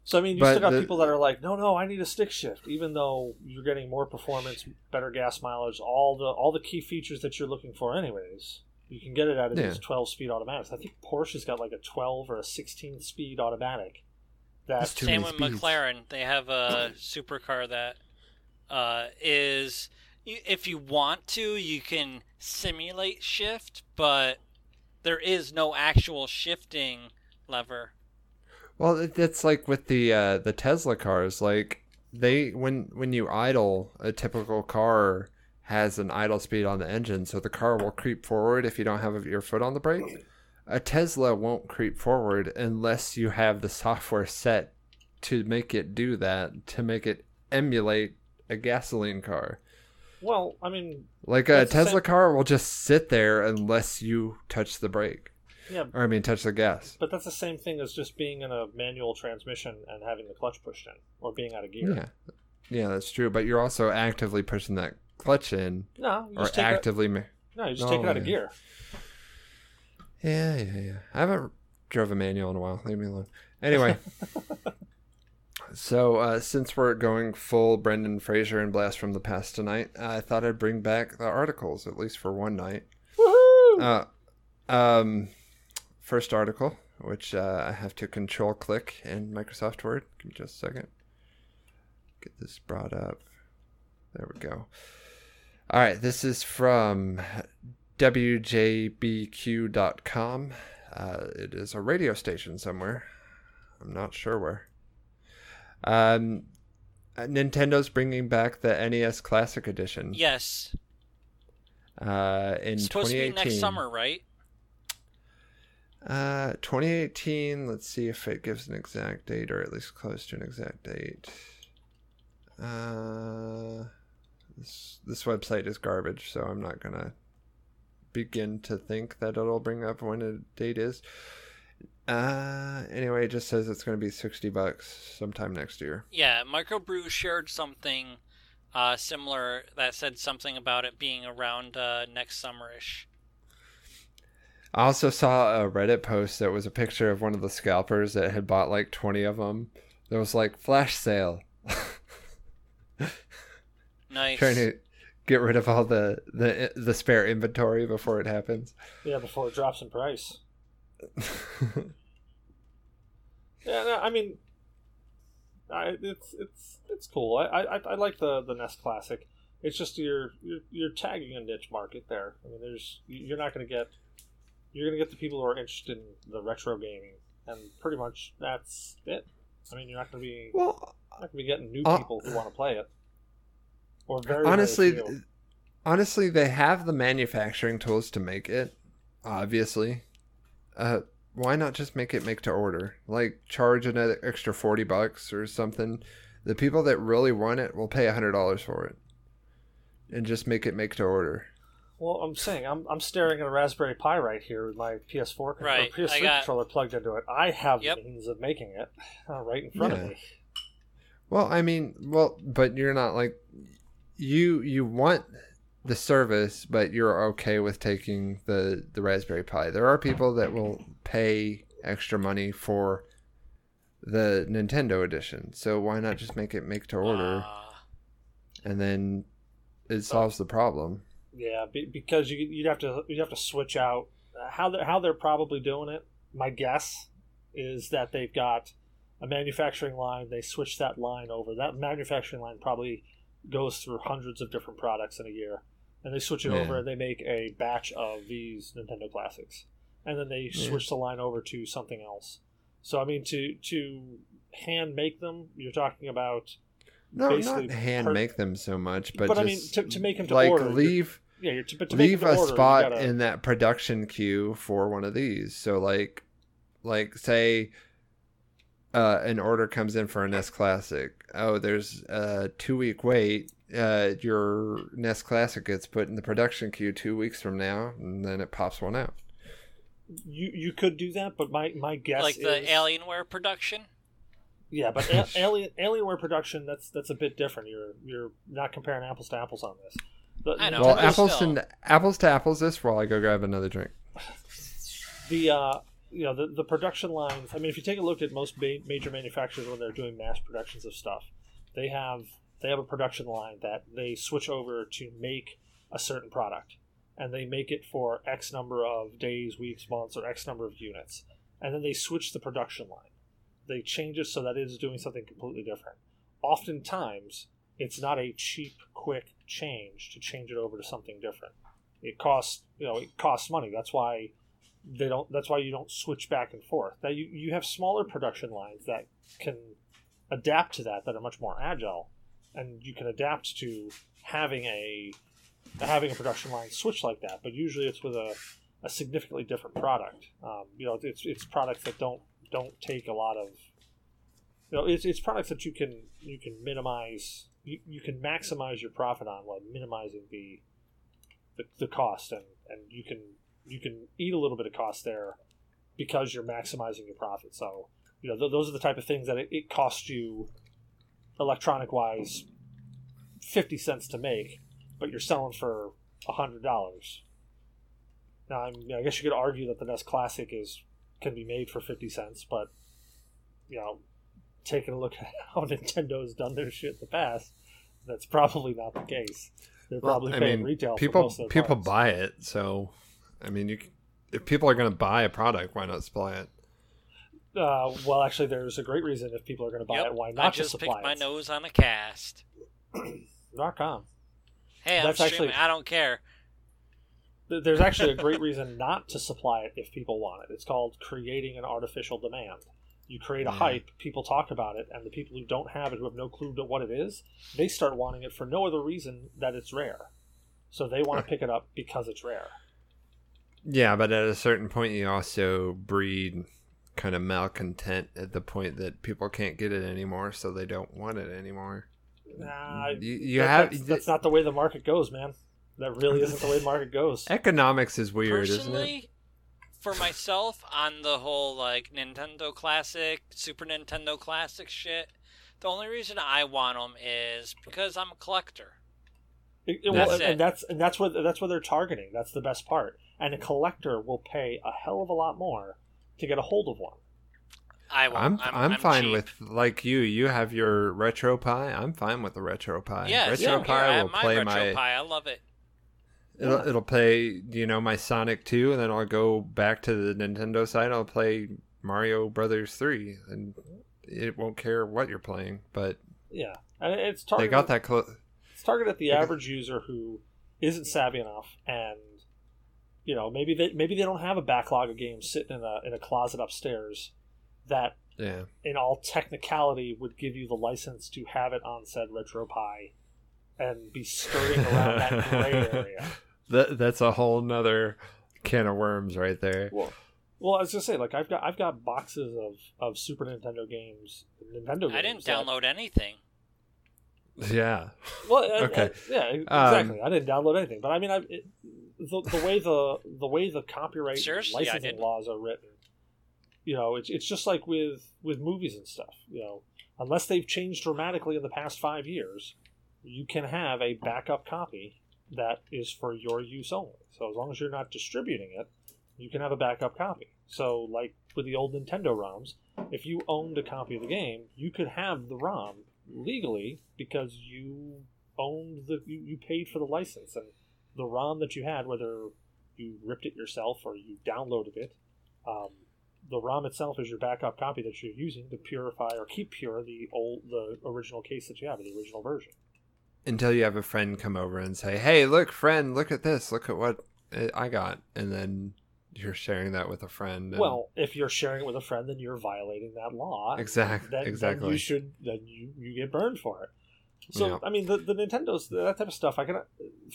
So I mean, you But still got the- people that are like, no, no, I need a stick shift, even though you're getting more performance, better gas mileage, all the all the key features that you're looking for, anyways. You can get it out of Yeah. these 12 speed automatics. I think Porsche's got like a 12 or a 16 speed automatic. That's That's too Same with speeds. McLaren. They have a supercar that uh, is, you- if you want to, you can simulate shift, but there is no actual shifting lever. Well, it's like with the uh, the Tesla cars. Like they when when you idle, a typical car has an idle speed on the engine, so the car will creep forward if you don't have your foot on the brake. A Tesla won't creep forward unless you have the software set to make it do that, to make it emulate a gasoline car. Well, I mean, Like a Tesla car will just sit there unless you touch the brake, yeah, or I mean touch the gas. but that's the same thing as just being in a manual transmission and having the clutch pushed in, or being out of gear. Yeah, yeah, that's true. But you're also actively pushing that clutch in, No, you or just take actively. no, you just Oh, take it oh, out of gear. Yeah, yeah, yeah. I haven't drove a manual in a while. Leave me alone. Anyway, so uh, since we're going full Brendan Fraser and Blast from the Past tonight, I thought I'd bring back the articles at least for one night. Woohoo! Uh, um, first article, which uh, I have to control click in Microsoft Word. Give me just a second. Get this brought up. There we go. All right, this is from WJBQ.com. Uh, it is a radio station somewhere. I'm not sure where. Um, Nintendo's bringing back the NES Classic Edition. Yes. Uh, in It's supposed to be next summer, right? Uh, 2018. Let's see if it gives an exact date, or at least close to an exact date. Uh, this this website is garbage, so I'm not gonna begin to think that it'll bring up when a date is. Uh, anyway, it just says it's gonna be 60 bucks sometime next year. Yeah, Microbrew shared something uh, similar that said something about it being around uh, next summerish. I also saw a Reddit post that was a picture of one of the scalpers that had bought like 20 of them. There was like flash sale. Nice. trying to get rid of all the the the spare inventory before it happens. Yeah, before it drops in price. Yeah, no, I mean, I, it's it's it's cool. I, I I like the the NES Classic. It's just you're you're you're tagging a niche market there. I mean, there's you're not going to get you're going to get the people who are interested in the retro gaming and pretty much that's it. I mean, you're not going to be Well, not going to be getting new Uh, people who want to play it. Or very honestly, very honestly, they have the manufacturing tools to make it. Obviously, uh, why not just make it make to order? Like charge an extra forty bucks or something. The people that really want it will pay a hundred dollars for it, and just make it make to order. Well, I'm saying I'm, I'm staring at a Raspberry Pi right here with my PS4 con- Right, PS3 got- controller plugged into it. I have Yep. the means of making it uh, right in front Yeah. of me. Well, I mean, well, but you're not like you you want the service, but you're okay with taking the the Raspberry Pi. There are people that will pay extra money for the Nintendo edition. So why not just make it make to order Uh, and then it solves the problem. Yeah, because you you'd have to you'd have to switch out how they how they're probably doing it. My guess is that they've got a manufacturing line. They switch that line over. That manufacturing line probably goes through hundreds of different products in a year, and they switch it Yeah. over and they make a batch of these Nintendo classics, and then they Yeah. switch the line over to something else. So I mean, to to hand make them, you're talking about No, Basically, not hand make them so much, but, But I mean, to- to make 'em to like order, leave yeah, you're to, but to leave a order, spot gotta- in that production queue for one of these. So like like say uh, an order comes in for a NES Classic. Oh, there's a two week wait. Uh, your NES Classic gets put in the production queue two weeks from now, and then it pops one out. You you could do that, but my my guess like the is, Alienware production. Yeah, but a- Alien Alienware production that's that's a bit different. You're you're not comparing apples to apples on this. The, I know. Well, apples still. to apples to apples. This while I go grab another drink. the uh, you know the, the production lines. I mean, if you take a look at most ma- major manufacturers when they're doing mass productions of stuff, they have they have a production line that they switch over to make a certain product, and they make it for X number of days, weeks, months, or X number of units, and then they switch the production line. They change it so that it is doing something completely different. Oftentimes, it's not a cheap, quick change to change it over to something different. It costs you know it costs money. That's why they don't that's why you don't switch back and forth that you, you have smaller production lines that can adapt to that that are much more agile and you can adapt to having a having a production line switch like that but usually it's with a, a significantly different product um, you know it's, it's products that don't don't take a lot of you know it's, it's products that you can you can minimize you, you can maximize your profit on while minimizing the the, the cost and and you can you can eat a little bit of cost there because you're maximizing your profit. So, you know, th- those are the type of things that it, it costs you electronic wise 50 cents to make, but you're selling for $100. Now, I'm, I guess you could argue that the NES Classic is can be made for 50 cents, but, you know, taking a look at how Nintendo's done their shit in the past, that's probably not the case. They're Well, probably I paying mean, retail for people most of their people buy it, so I mean, you if people are going to buy a product, why not supply it? Uh, well, actually, there's a great reason if people are going to buy Yep, it. Why I not just to picked supply my it? nose on a cast. Rock on. Hey, I'm That's streaming. actually- I don't care. There's actually a great reason not to supply it if people want it. It's called creating an artificial demand. You create a Yeah. hype, people talk about it, and the people who don't have it, who have no clue to what it is, they start wanting it for no other reason that it's rare. So they want to pick it up because it's rare. Yeah, but at a certain point, you also breed kind of malcontent at the point that people can't get it anymore, so they don't want it anymore. Nah, You, you that- have that's, that's not the way the market goes, man. That really isn't the way the market goes. economics is weird, isn't it? For myself, on the whole like Nintendo Classic, Super Nintendo Classic shit, the only reason I want them is because I'm a collector. It- it- That's well, and, it. and that's and that's what that's what they're targeting. That's the best part. And a collector will pay a hell of a lot more to get a hold of one. I want. I'm, I'm, I'm fine cheap. with like you. You have your RetroPie. I'm fine with the RetroPie. Yeah, retro same pie will my play retro my. pie. I love it. It'll, Yeah. it'll play, you know, my Sonic 2, and then I'll go back to the Nintendo side. I'll play Mario Brothers 3, and it won't care what you're playing. But Yeah, and it's they got that close. It's targeted at the average user who isn't savvy enough, and you know maybe they maybe they don't have a backlog of games sitting in a in a closet upstairs, that Yeah. in all technicality would give you the license to have it on said retro RetroPie and be skirting around that gray area. That that's a whole nother can of worms right there. Well, well, I was gonna say, like I've got I've got boxes of, of Super Nintendo games, Nintendo games. I didn't that- download anything. Yeah. Well, Okay. I- yeah, Um, exactly. I didn't download anything, but I mean, I it, the the way the the way the copyright Seriously, licensing laws are written, you know, it's it's just like with with movies and stuff. You know, unless they've changed dramatically in the past five years, you can have a backup copy that is for your use only. So as long as you're not distributing it, you can have a backup copy. So like with the old Nintendo ROMs, if you owned a copy of the game, you could have the ROM legally because you owned the you, you paid for the license and the ROM that you had, whether you ripped it yourself or you downloaded it, um, the ROM itself is your backup copy that you're using to purify or keep pure the old the original case that you have, the original version. Until you have a friend come over and say, "Hey, look, friend, look at this. Look at what uh, I got," and then you're sharing that with a friend. and- Well, if you're sharing it with a friend, then you're violating that law. exactly, then, then exactly. you should then you, you get burned for it. So Yeah. I mean, the, the Nintendo's that type of stuff. I can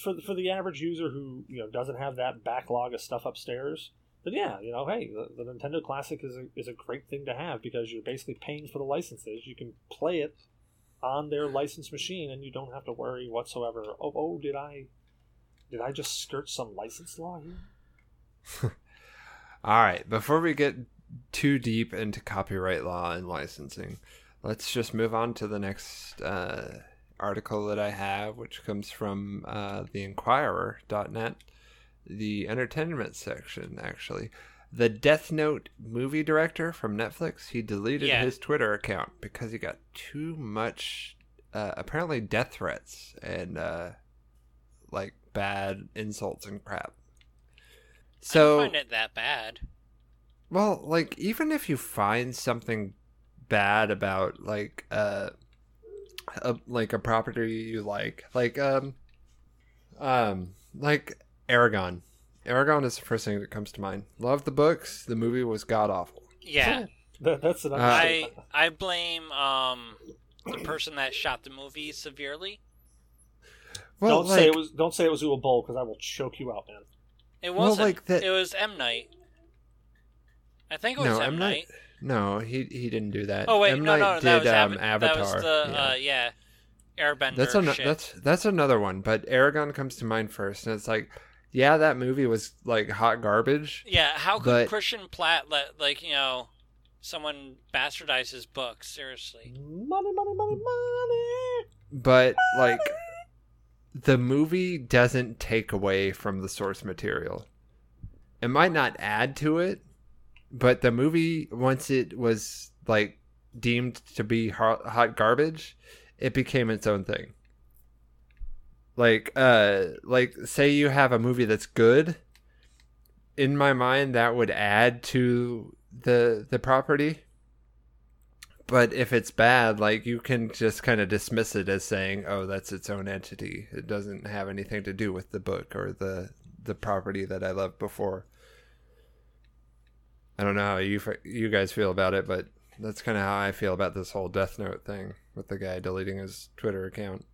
for for the average user who you know doesn't have that backlog of stuff upstairs. Then yeah, you know, hey, the, the Nintendo Classic is a, is a great thing to have because you're basically paying for the licenses. You can play it on their licensed machine, and you don't have to worry whatsoever. Oh, oh, did I did I just skirt some license law here? All right, before we get too deep into copyright law and licensing, let's just move on to the next uh, article that I have, which comes from uh, the Inquirer.net, the entertainment section, actually. The Death Note movie director from Netflix, he deleted Yeah. his Twitter account because he got too much, uh, apparently, death threats and uh, like bad insults and crap. So I don't find it that bad. well, like even if you find something bad about like uh a, like a property you like, like um um like Eragon. Eragon is the first thing that comes to mind. Love the books. The movie was god awful. Yeah, That, that's an Uh, I. I blame um the person that shot the movie severely. Well, don't like, say it was don't say it was Uwe Boll because I will choke you out, man. It wasn't. like that- It was M Night. I think it was no, M I'm. Night. No, he he didn't do that. Oh wait, M. no, Night no, did that was um, Ava- Avatar. That was the yeah. uh, yeah, Airbender. that's an, shit. that's that's another one. But Eragon comes to mind first, and it's like, yeah, that movie was like hot garbage. yeah. How could but- Christian Platt let like you know someone bastardize his book? Seriously. Money, money, money, money. but like the movie doesn't take away from the source material it might not add to it but the movie once it was like deemed to be hot, hot garbage it became its own thing. Like uh like say you have a movie that's good in my mind that would add to the the property. But if it's bad like you can just kind of dismiss it as saying oh that's its own entity. It doesn't have anything to do with the book or the the property that i loved before i don't know how you you guys feel about it but that's kind of how i feel about this whole death note thing with the guy deleting his twitter account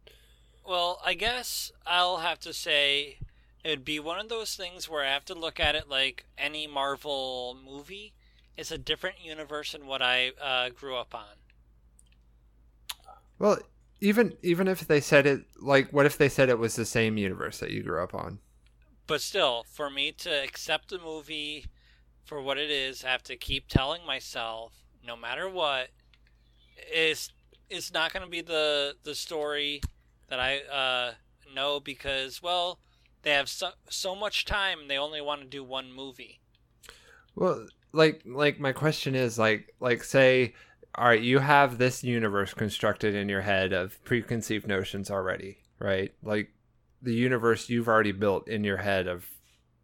Well, I guess I'll have to say it'd be one of those things where I have to look at it like any Marvel movie. It's a different universe than what I uh, grew up on. well even even if they said it like what if they said it was the same universe that you grew up on But still, for me to accept the movie for what it is, I have to keep telling myself, no matter what, is it's not going to be the the story that I uh, know because well, they have so so much time. They only want to do one movie. Well, like like my question is like like say all right, you have this universe constructed in your head of preconceived notions already, right? Like the universe you've already built in your head of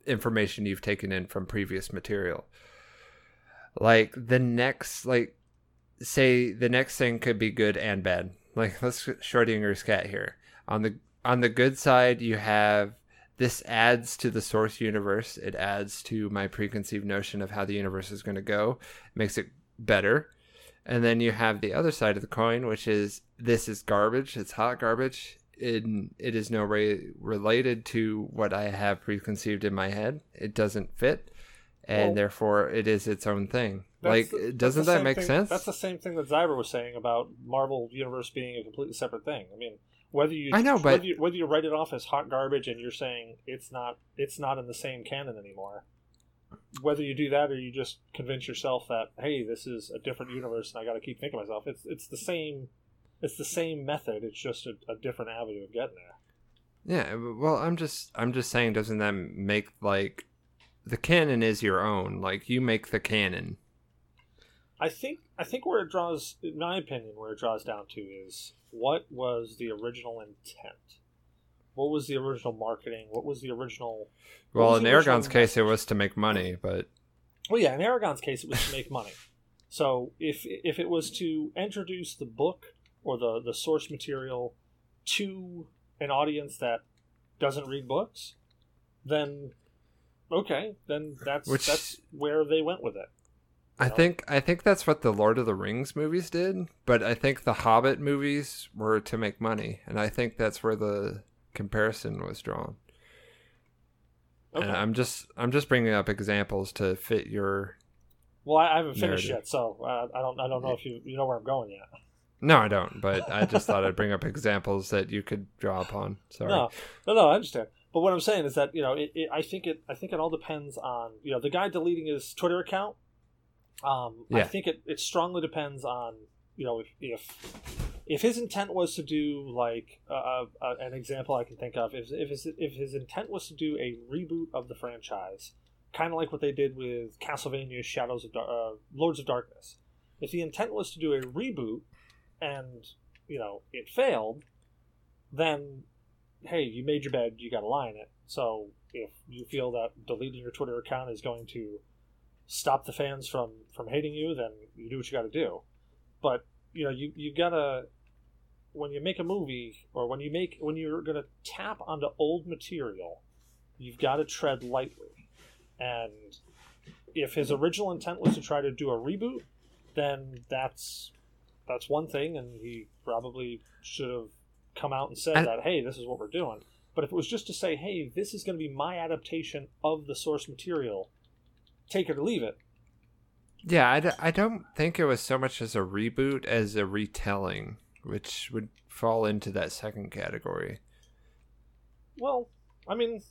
information you've taken in from previous material. Like the next like say the next thing could be good and bad. Like let's Schrodinger's cat here. On the on the good side, you have this adds to the source universe. It adds to my preconceived notion of how the universe is going to go. makes it better. And then you have the other side of the coin, which is this is garbage. It's hot garbage. It, it is no way related to what I have preconceived in my head. It doesn't fit, and Well- therefore it is its own thing. Like, the- doesn't that make thing- sense? That's the same thing that Zyber was saying about Marvel Universe being a completely separate thing. I mean, whether you I know, but- whether you, whether you write it off as hot garbage and you're saying it's not it's not in the same canon anymore, whether you do that or you just convince yourself that hey, this is a different universe and I got to keep thinking myself, it's it's the same it's the same method. It's just a, a different avenue of getting there. Yeah, well, I'm just I'm just saying, doesn't that make like the canon is your own? Like you make the canon. I think I think where it draws, in my opinion, where it draws down to is what was the original intent? What was the original marketing? What was the original? Well, in Eragon's case, it was to make money, but Well, yeah, in Eragon's case, it was to make money. So if if it was to introduce the book or the the source material to an audience that doesn't read books, then okay, then that's Which- that's where they went with it. I No. think I think that's what the Lord of the Rings movies did. But I think the Hobbit movies were to make money, and I think that's where the comparison was drawn. Okay. And I'm just I'm just bringing up examples to fit your. Well, I, I haven't finished Narrative. yet, so uh, I don't I don't know if you you know where I'm going yet. No, I don't. But I just thought I'd bring up examples that you could draw upon. Sorry. No, no, no. I understand. But what I'm saying is that you know, it, it, I think it, I think it all depends on you know the guy deleting his Twitter account. Um, I think it, it strongly depends on you know if if, if his intent was to do like uh, uh, an example I can think of if if his, if his intent was to do a reboot of the franchise, kind of like what they did with Castlevania Shadows of Dar- uh, Lords of Darkness. If the intent was to do a reboot and you know it failed, then hey, you made your bed, you got to lie in it. So if you feel that deleting your Twitter account is going to stop the fans from from hating you, then you do what you got to do. But you know, you you gotta when you make a movie or when you make when you're gonna tap onto old material, you've got to tread lightly. And if his original intent was to try to do a reboot, then that's that's one thing, and he probably should have come out and said that, hey, this is what we're doing. But if it was just to say, hey, this is going to be my adaptation of the source material, take it or leave it. Yeah, I, d- I don't think it was so much as a reboot as a retelling, which would fall into that second category. Well, I mean,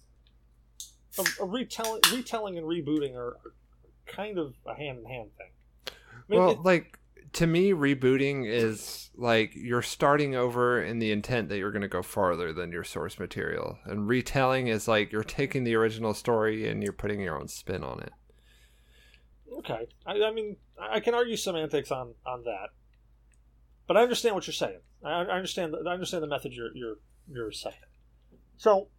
a, a retelling, retelling and rebooting are kind of a hand in hand thing. I mean, well, it- like to me, rebooting is like you're starting over in the intent that you're going to go farther than your source material, and retelling is like you're taking the original story and you're putting your own spin on it. Okay, I, I mean, I can argue semantics on on that, but I understand what you're saying. I, I understand. I understand the method you're you're you're saying. So,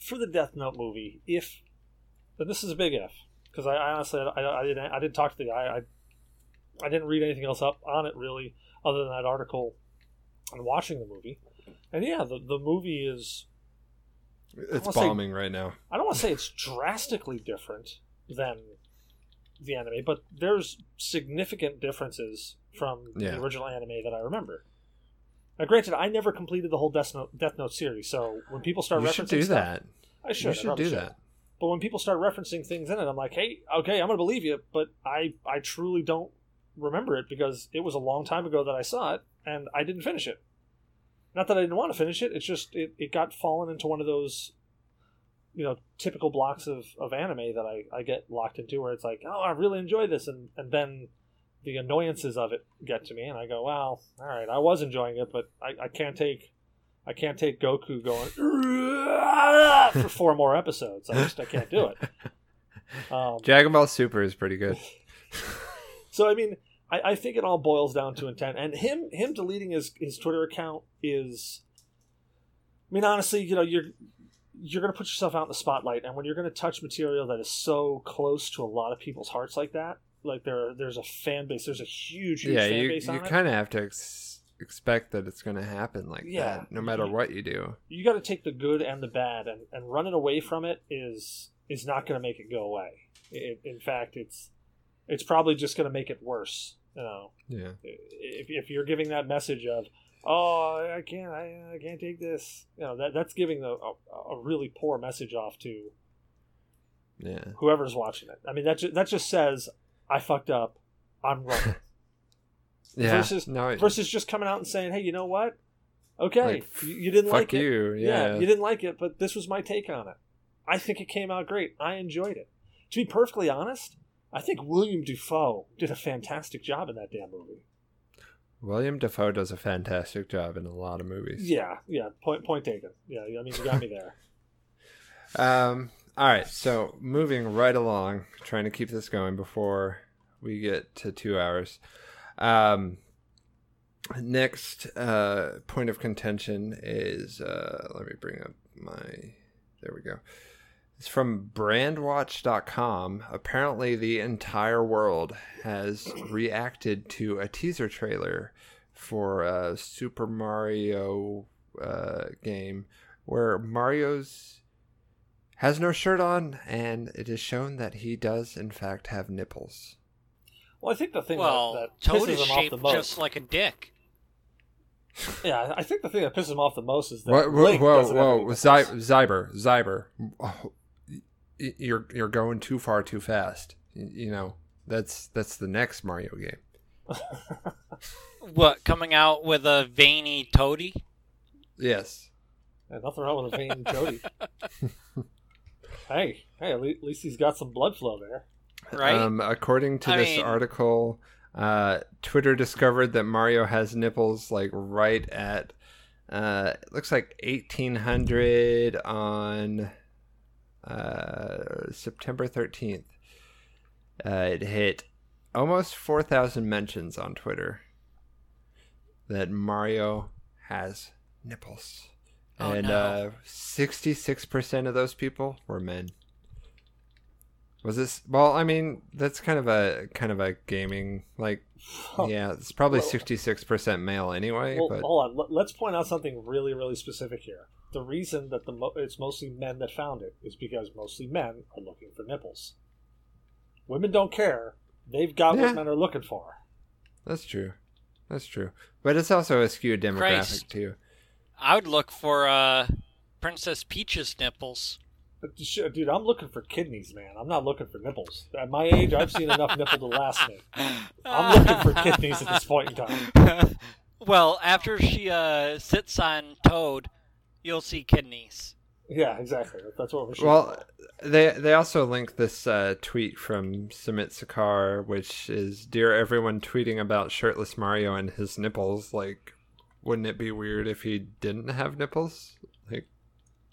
for the Death Note movie, if and this is a big if, because I, I honestly I, I didn't I didn't talk to the guy. I I didn't read anything else up on it really, other than that article and watching the movie. And yeah, the the movie is It's wanna say- bombing right now. I don't want to say it's drastically different than the anime, but there's significant differences from Yeah. the original anime that I remember. Now, granted, I never completed the whole Death Note, Death Note series, so when people start You referencing should do stuff, that. I should. You should do should. that. But when people start referencing things in it, I'm like, hey, okay, I'm going to believe you, but I, I truly don't remember it because it was a long time ago that I saw it, and I didn't finish it. Not that I didn't want to finish it, it's just it, it got fallen into one of those, you know, typical blocks of, of anime that I, I get locked into where it's like, oh, I really enjoy this, and, and then the annoyances of it get to me, and I go, well, all right, I was enjoying it, but I, I can't take. I can't take Goku going for four more episodes. I just I can't do it. Um, Dragon Ball Super is pretty good. so I mean, I, I think it all boils down to intent, and him him deleting his his Twitter account is. I mean, honestly, you know, you're you're going to put yourself out in the spotlight, and when you're going to touch material that is so close to a lot of people's hearts like that, like there there's a fan base, there's a huge, huge yeah, fan you, base you it. kind of have to ex- expect that it's going to happen like Yeah. that, no matter You- what you do. you got to take the good and the bad, and, and running away from it is is not going to make it go away. It, in fact, it's it's probably just going to make it worse. You know, Yeah. if, if you're giving that message of, "Oh, I can't, I, I can't take this," you know, that that's giving a, a, a really poor message off to Yeah. whoever's watching it. I mean, that ju- that just says, "I fucked up, I'm wrong." Yeah. Versus- no, it- Versus just coming out and saying, "Hey, you know what? Okay, Like, you, you didn't like it. you. Yeah. Yeah. you didn't like it, but this was my take on it. I think it came out great. I enjoyed it. To be perfectly honest, I think William Dafoe did a fantastic job in that damn movie. William Dafoe does a fantastic job in a lot of movies. Yeah, yeah. Point point taken. Yeah, I mean you got me there. Um. All right. So moving right along, trying to keep this going before we get to two hours. Um. Next uh, point of contention is uh, let me bring up my. There we go. It's from brandwatch.com. Apparently, the entire world has reacted to a teaser trailer for a Super Mario uh, game where Mario's has no shirt on, and it is shown that he does, in fact, have nipples. Well, I think the thing Well, that, that Toad pisses is him off shaped the most. just like a dick. Yeah, I think the thing that pisses him off the most is that Whoa, whoa, Link whoa, doesn't have any whoa. Zy- Zyber, Zyber. Y- you're you're going too far too fast. You know that's that's the next Mario game. What, coming out with a veiny toady? Yes. Yeah, nothing wrong with a vein Jody. hey, hey, at at least he's got some blood flow there. Right? Um, according to I this mean- article, uh, Twitter discovered that Mario has nipples like right at uh, it looks like eighteen hundred on uh, September thirteenth. Uh, it hit almost four thousand mentions on Twitter that Mario has nipples, Oh, and no. uh, sixty-six percent of those people were men. Was this? Well, I mean, that's kind of a kind of a gaming like. Yeah, it's probably sixty-six percent male anyway. Well, but hold on. Let- Let's point out something really, really specific here. The reason that the mo- it's mostly men that found it is because mostly men are looking for nipples. Women don't care. They've got Yeah. what men are looking for. that's true. That's true. But it's also a skewed demographic Christ. too. I would look for uh, Princess Peach's nipples. But dude, I'm looking for kidneys, man. I'm not looking for nipples. At my age, I've seen enough nipple to last me. I'm looking for kidneys at this point in time. well, after she uh, sits on Toad, you'll see kidneys. Yeah, exactly. That's what we're shooting Well, for. they they also link this uh, tweet from Sumit Sakar, which is "Dear everyone tweeting about shirtless Mario and his nipples. Like, wouldn't it be weird if he didn't have nipples? Like,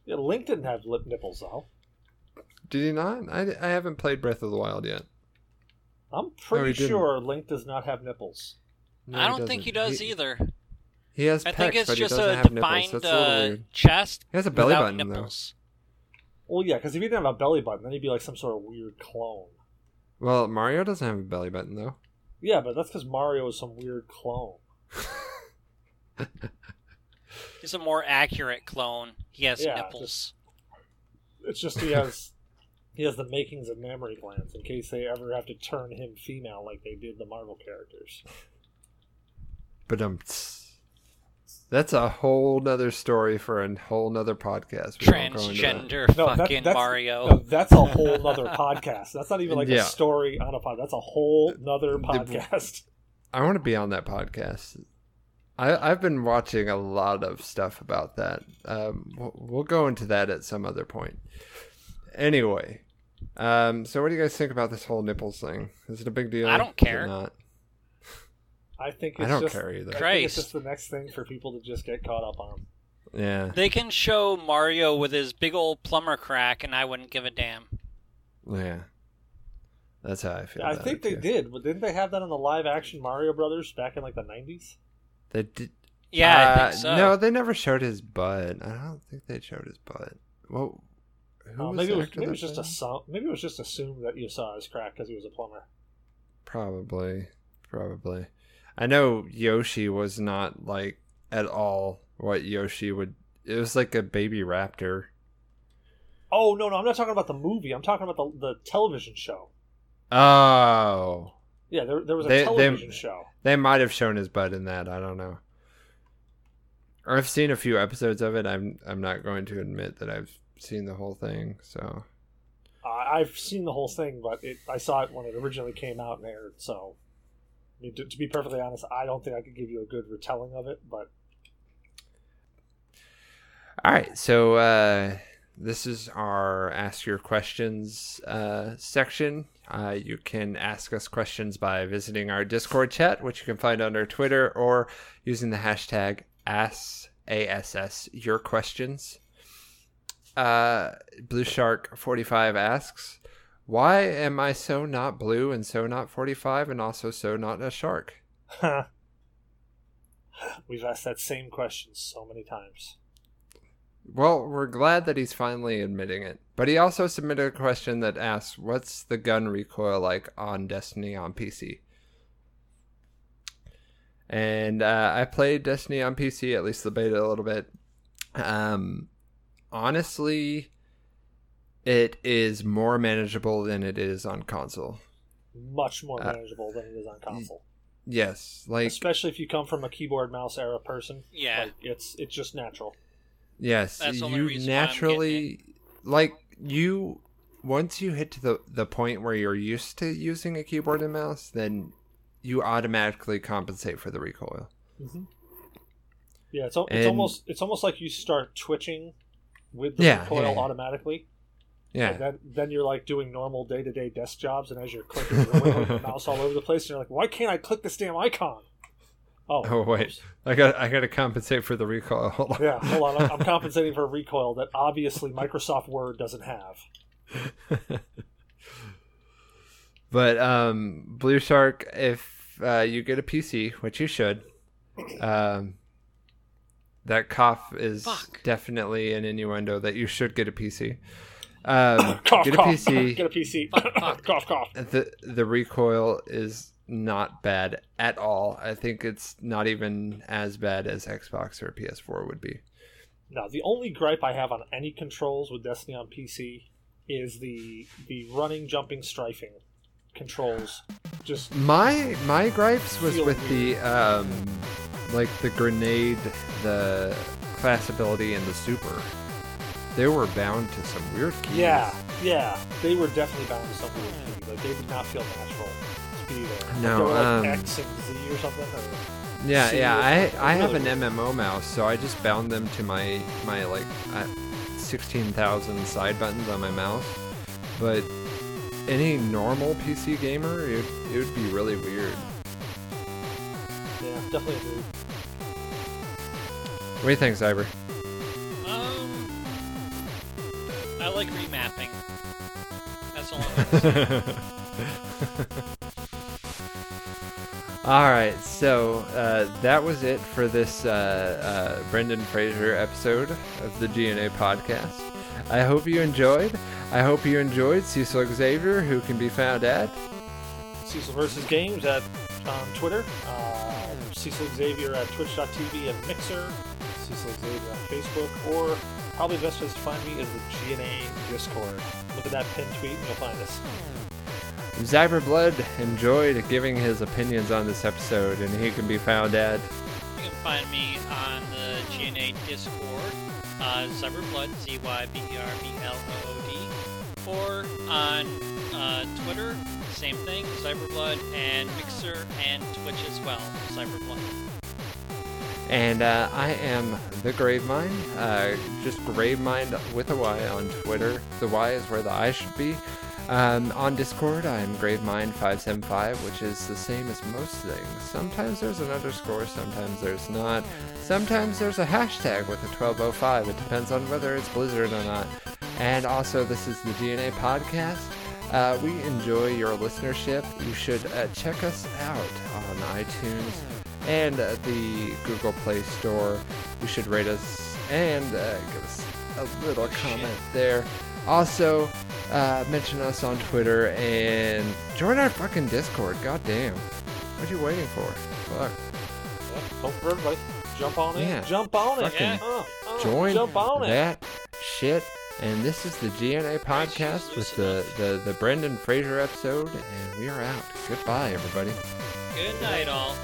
Yeah, Link didn't have lip nipples though. did he not? I, I haven't played Breath of the Wild yet. I'm he pretty didn't. sure Link does not have nipples. No, I don't think he doesn't. does either. He has I pecs, think it's but he just doesn't a have nipples. defined That's a little uh, weird. chest He has a belly without button nipples. Well, yeah, because if he didn't have a belly button, then he'd be like some sort of weird clone. Well, Mario doesn't have a belly button though. Yeah, but that's because Mario is some weird clone. He's a more accurate clone. He has Yeah, nipples. It's just he has he has the makings of mammary glands in case they ever have to turn him female like they did the Marvel characters. But um, that's a whole nother story for a whole nother podcast. We won't go into that. Transgender No, that- fucking that's- Mario. No, that's a whole nother podcast. That's not even like Yeah. a story on a pod. That's a whole nother podcast. I want to be on that podcast. I, I've been watching a lot of stuff about that. Um, we'll, we'll go into that at some other point. Anyway, um, so what do you guys think about this whole nipples thing? Is it a big deal? I don't Is it care. Not? I think I it's don't just, care either. I think it's just the next thing for people to just get caught up on. Yeah, They can show Mario with his big old plumber crack, and I wouldn't give a damn. yeah. That's how I feel. I about think it, they too. did, but didn't they have that on the live action Mario Brothers back in like the nineties? They did. Yeah, I Uh, think so. No, they never showed his butt. I don't think they showed his butt. Well, who Uh, was maybe it was, actor maybe it was just played assumed, maybe it was just assumed that you saw his crack because he was a plumber. Probably, probably. I know Yoshi was not like at all what Yoshi would. It was like a baby raptor. Oh no, no, I'm not talking about the movie. I'm talking about the the television show. Oh, Yeah, there, there was a They- they- television show. they might have shown his butt in that. I don't know. Or I've seen a few episodes of it. I'm I'm not going to admit that I've seen the whole thing. So Uh, I've seen the whole thing, but it, I saw it when it originally came out and aired. So, I mean, to, to be perfectly honest, I don't think I could give you a good retelling of it. But All right, so uh, this is our ask your questions uh, section. Uh, you can ask us questions by visiting our Discord chat, which you can find under Twitter, or using the hashtag ASS, ASS your questions. Uh, Blue Shark 45 asks, Why am I so not blue and so not 45 and also so not a shark? we've asked that same question so many times. Well, we're glad that he's finally admitting it. But he also submitted a question that asks, "What's the gun recoil like on Destiny on PC?" And uh, I played Destiny on PC, at least the beta, a little bit. Um, honestly, it is more manageable than it is on console. Much more Uh, manageable than it is on console, Yes, like especially if you come from a keyboard mouse era person. Yeah. Like, it's it's just natural. Yes, That's the only you reason why I'm getting naturally like you once you hit to the the point where you're used to using a keyboard and mouse, then you automatically compensate for the recoil. Mm-hmm. Yeah, it's, it's And- almost it's almost like you start twitching with the Yeah, recoil yeah, yeah. automatically. Yeah. And then, then you're like doing normal day to day desk jobs, and as you're clicking, you're your mouse all over the place, and you're like, "Why can't I click this damn icon?" Oh, Oh wait, oops. I got I got to compensate for the recoil. Hold on. yeah. Hold on, I'm, I'm compensating for a recoil that obviously Microsoft Word doesn't have. but um, Blue Shark, if uh, you get a PC, which you should, um, that cough is Fuck. definitely an innuendo that you should get a PC. Um, cough, get a cough. PC. Get a PC. cough, cough. the the recoil is not bad at all. I think it's not even as bad as Xbox or PS4 would be. Now, the only gripe I have on any controls with Destiny on PC is the the running, jumping, strafing controls. Just My my gripes was with the um like the grenade, the class ability, and the super. They were bound to some weird keys. yeah, yeah, they were definitely bound to something weird key. Like they did not feel natural to be there. Like, No, were like um, X and Z or something. Or, Yeah, yeah. I I have an MMO mouse, so I just bound them to my my like uh, sixteen thousand side buttons on my mouse. But any normal PC gamer, it it would be really weird. yeah, definitely. What do you think, Zyber? I like remapping. That's all I'm. All right, so uh, that was it for this uh, uh, Brendan Fraser episode of the GNA podcast. I hope you enjoyed. I hope you enjoyed Cecil Xavier, who can be found at. Cecil versus Games at on Twitter. Uh, Cecil Xavier at Twitch.tv and Mixer. Cecil Xavier on Facebook, or probably best place to find me is the GNA Discord. Look at that pinned tweet and you'll find us. Zyberblood enjoyed giving his opinions on this episode, and he can be found at. You can find me on the GNA Discord, uh, Zyberblood, Z Y B E R B L O O D, or on uh, Twitter, same thing, Zyberblood, and Mixer and Twitch as well, Zyberblood. And uh, I am the Gravemind. Uh, just Gravemind with a Y on Twitter. The Y is where the I should be. Um, on Discord, I'm Gravemynd575, which is the same as most things. Sometimes there's an underscore, sometimes there's not. Sometimes there's a hashtag with a 1205. It depends on whether it's Blizzard or not. And also, this is the GNA podcast. Uh, we enjoy your listenership. You should uh, check us out on iTunes and uh, the Google Play Store. You should rate us and uh, give us a little comment there. Also, uh, mention us on Twitter and join our fucking Discord. God damn. What are you waiting for? Fuck. Yeah, hope for everybody. Jump on in. Yeah. Jump on it. Fucking Uh, uh, Join Jump on it. that shit And this is the GNA podcast with the, the, the Brendan Fraser episode, and we are out. Goodbye, everybody. Good night, all.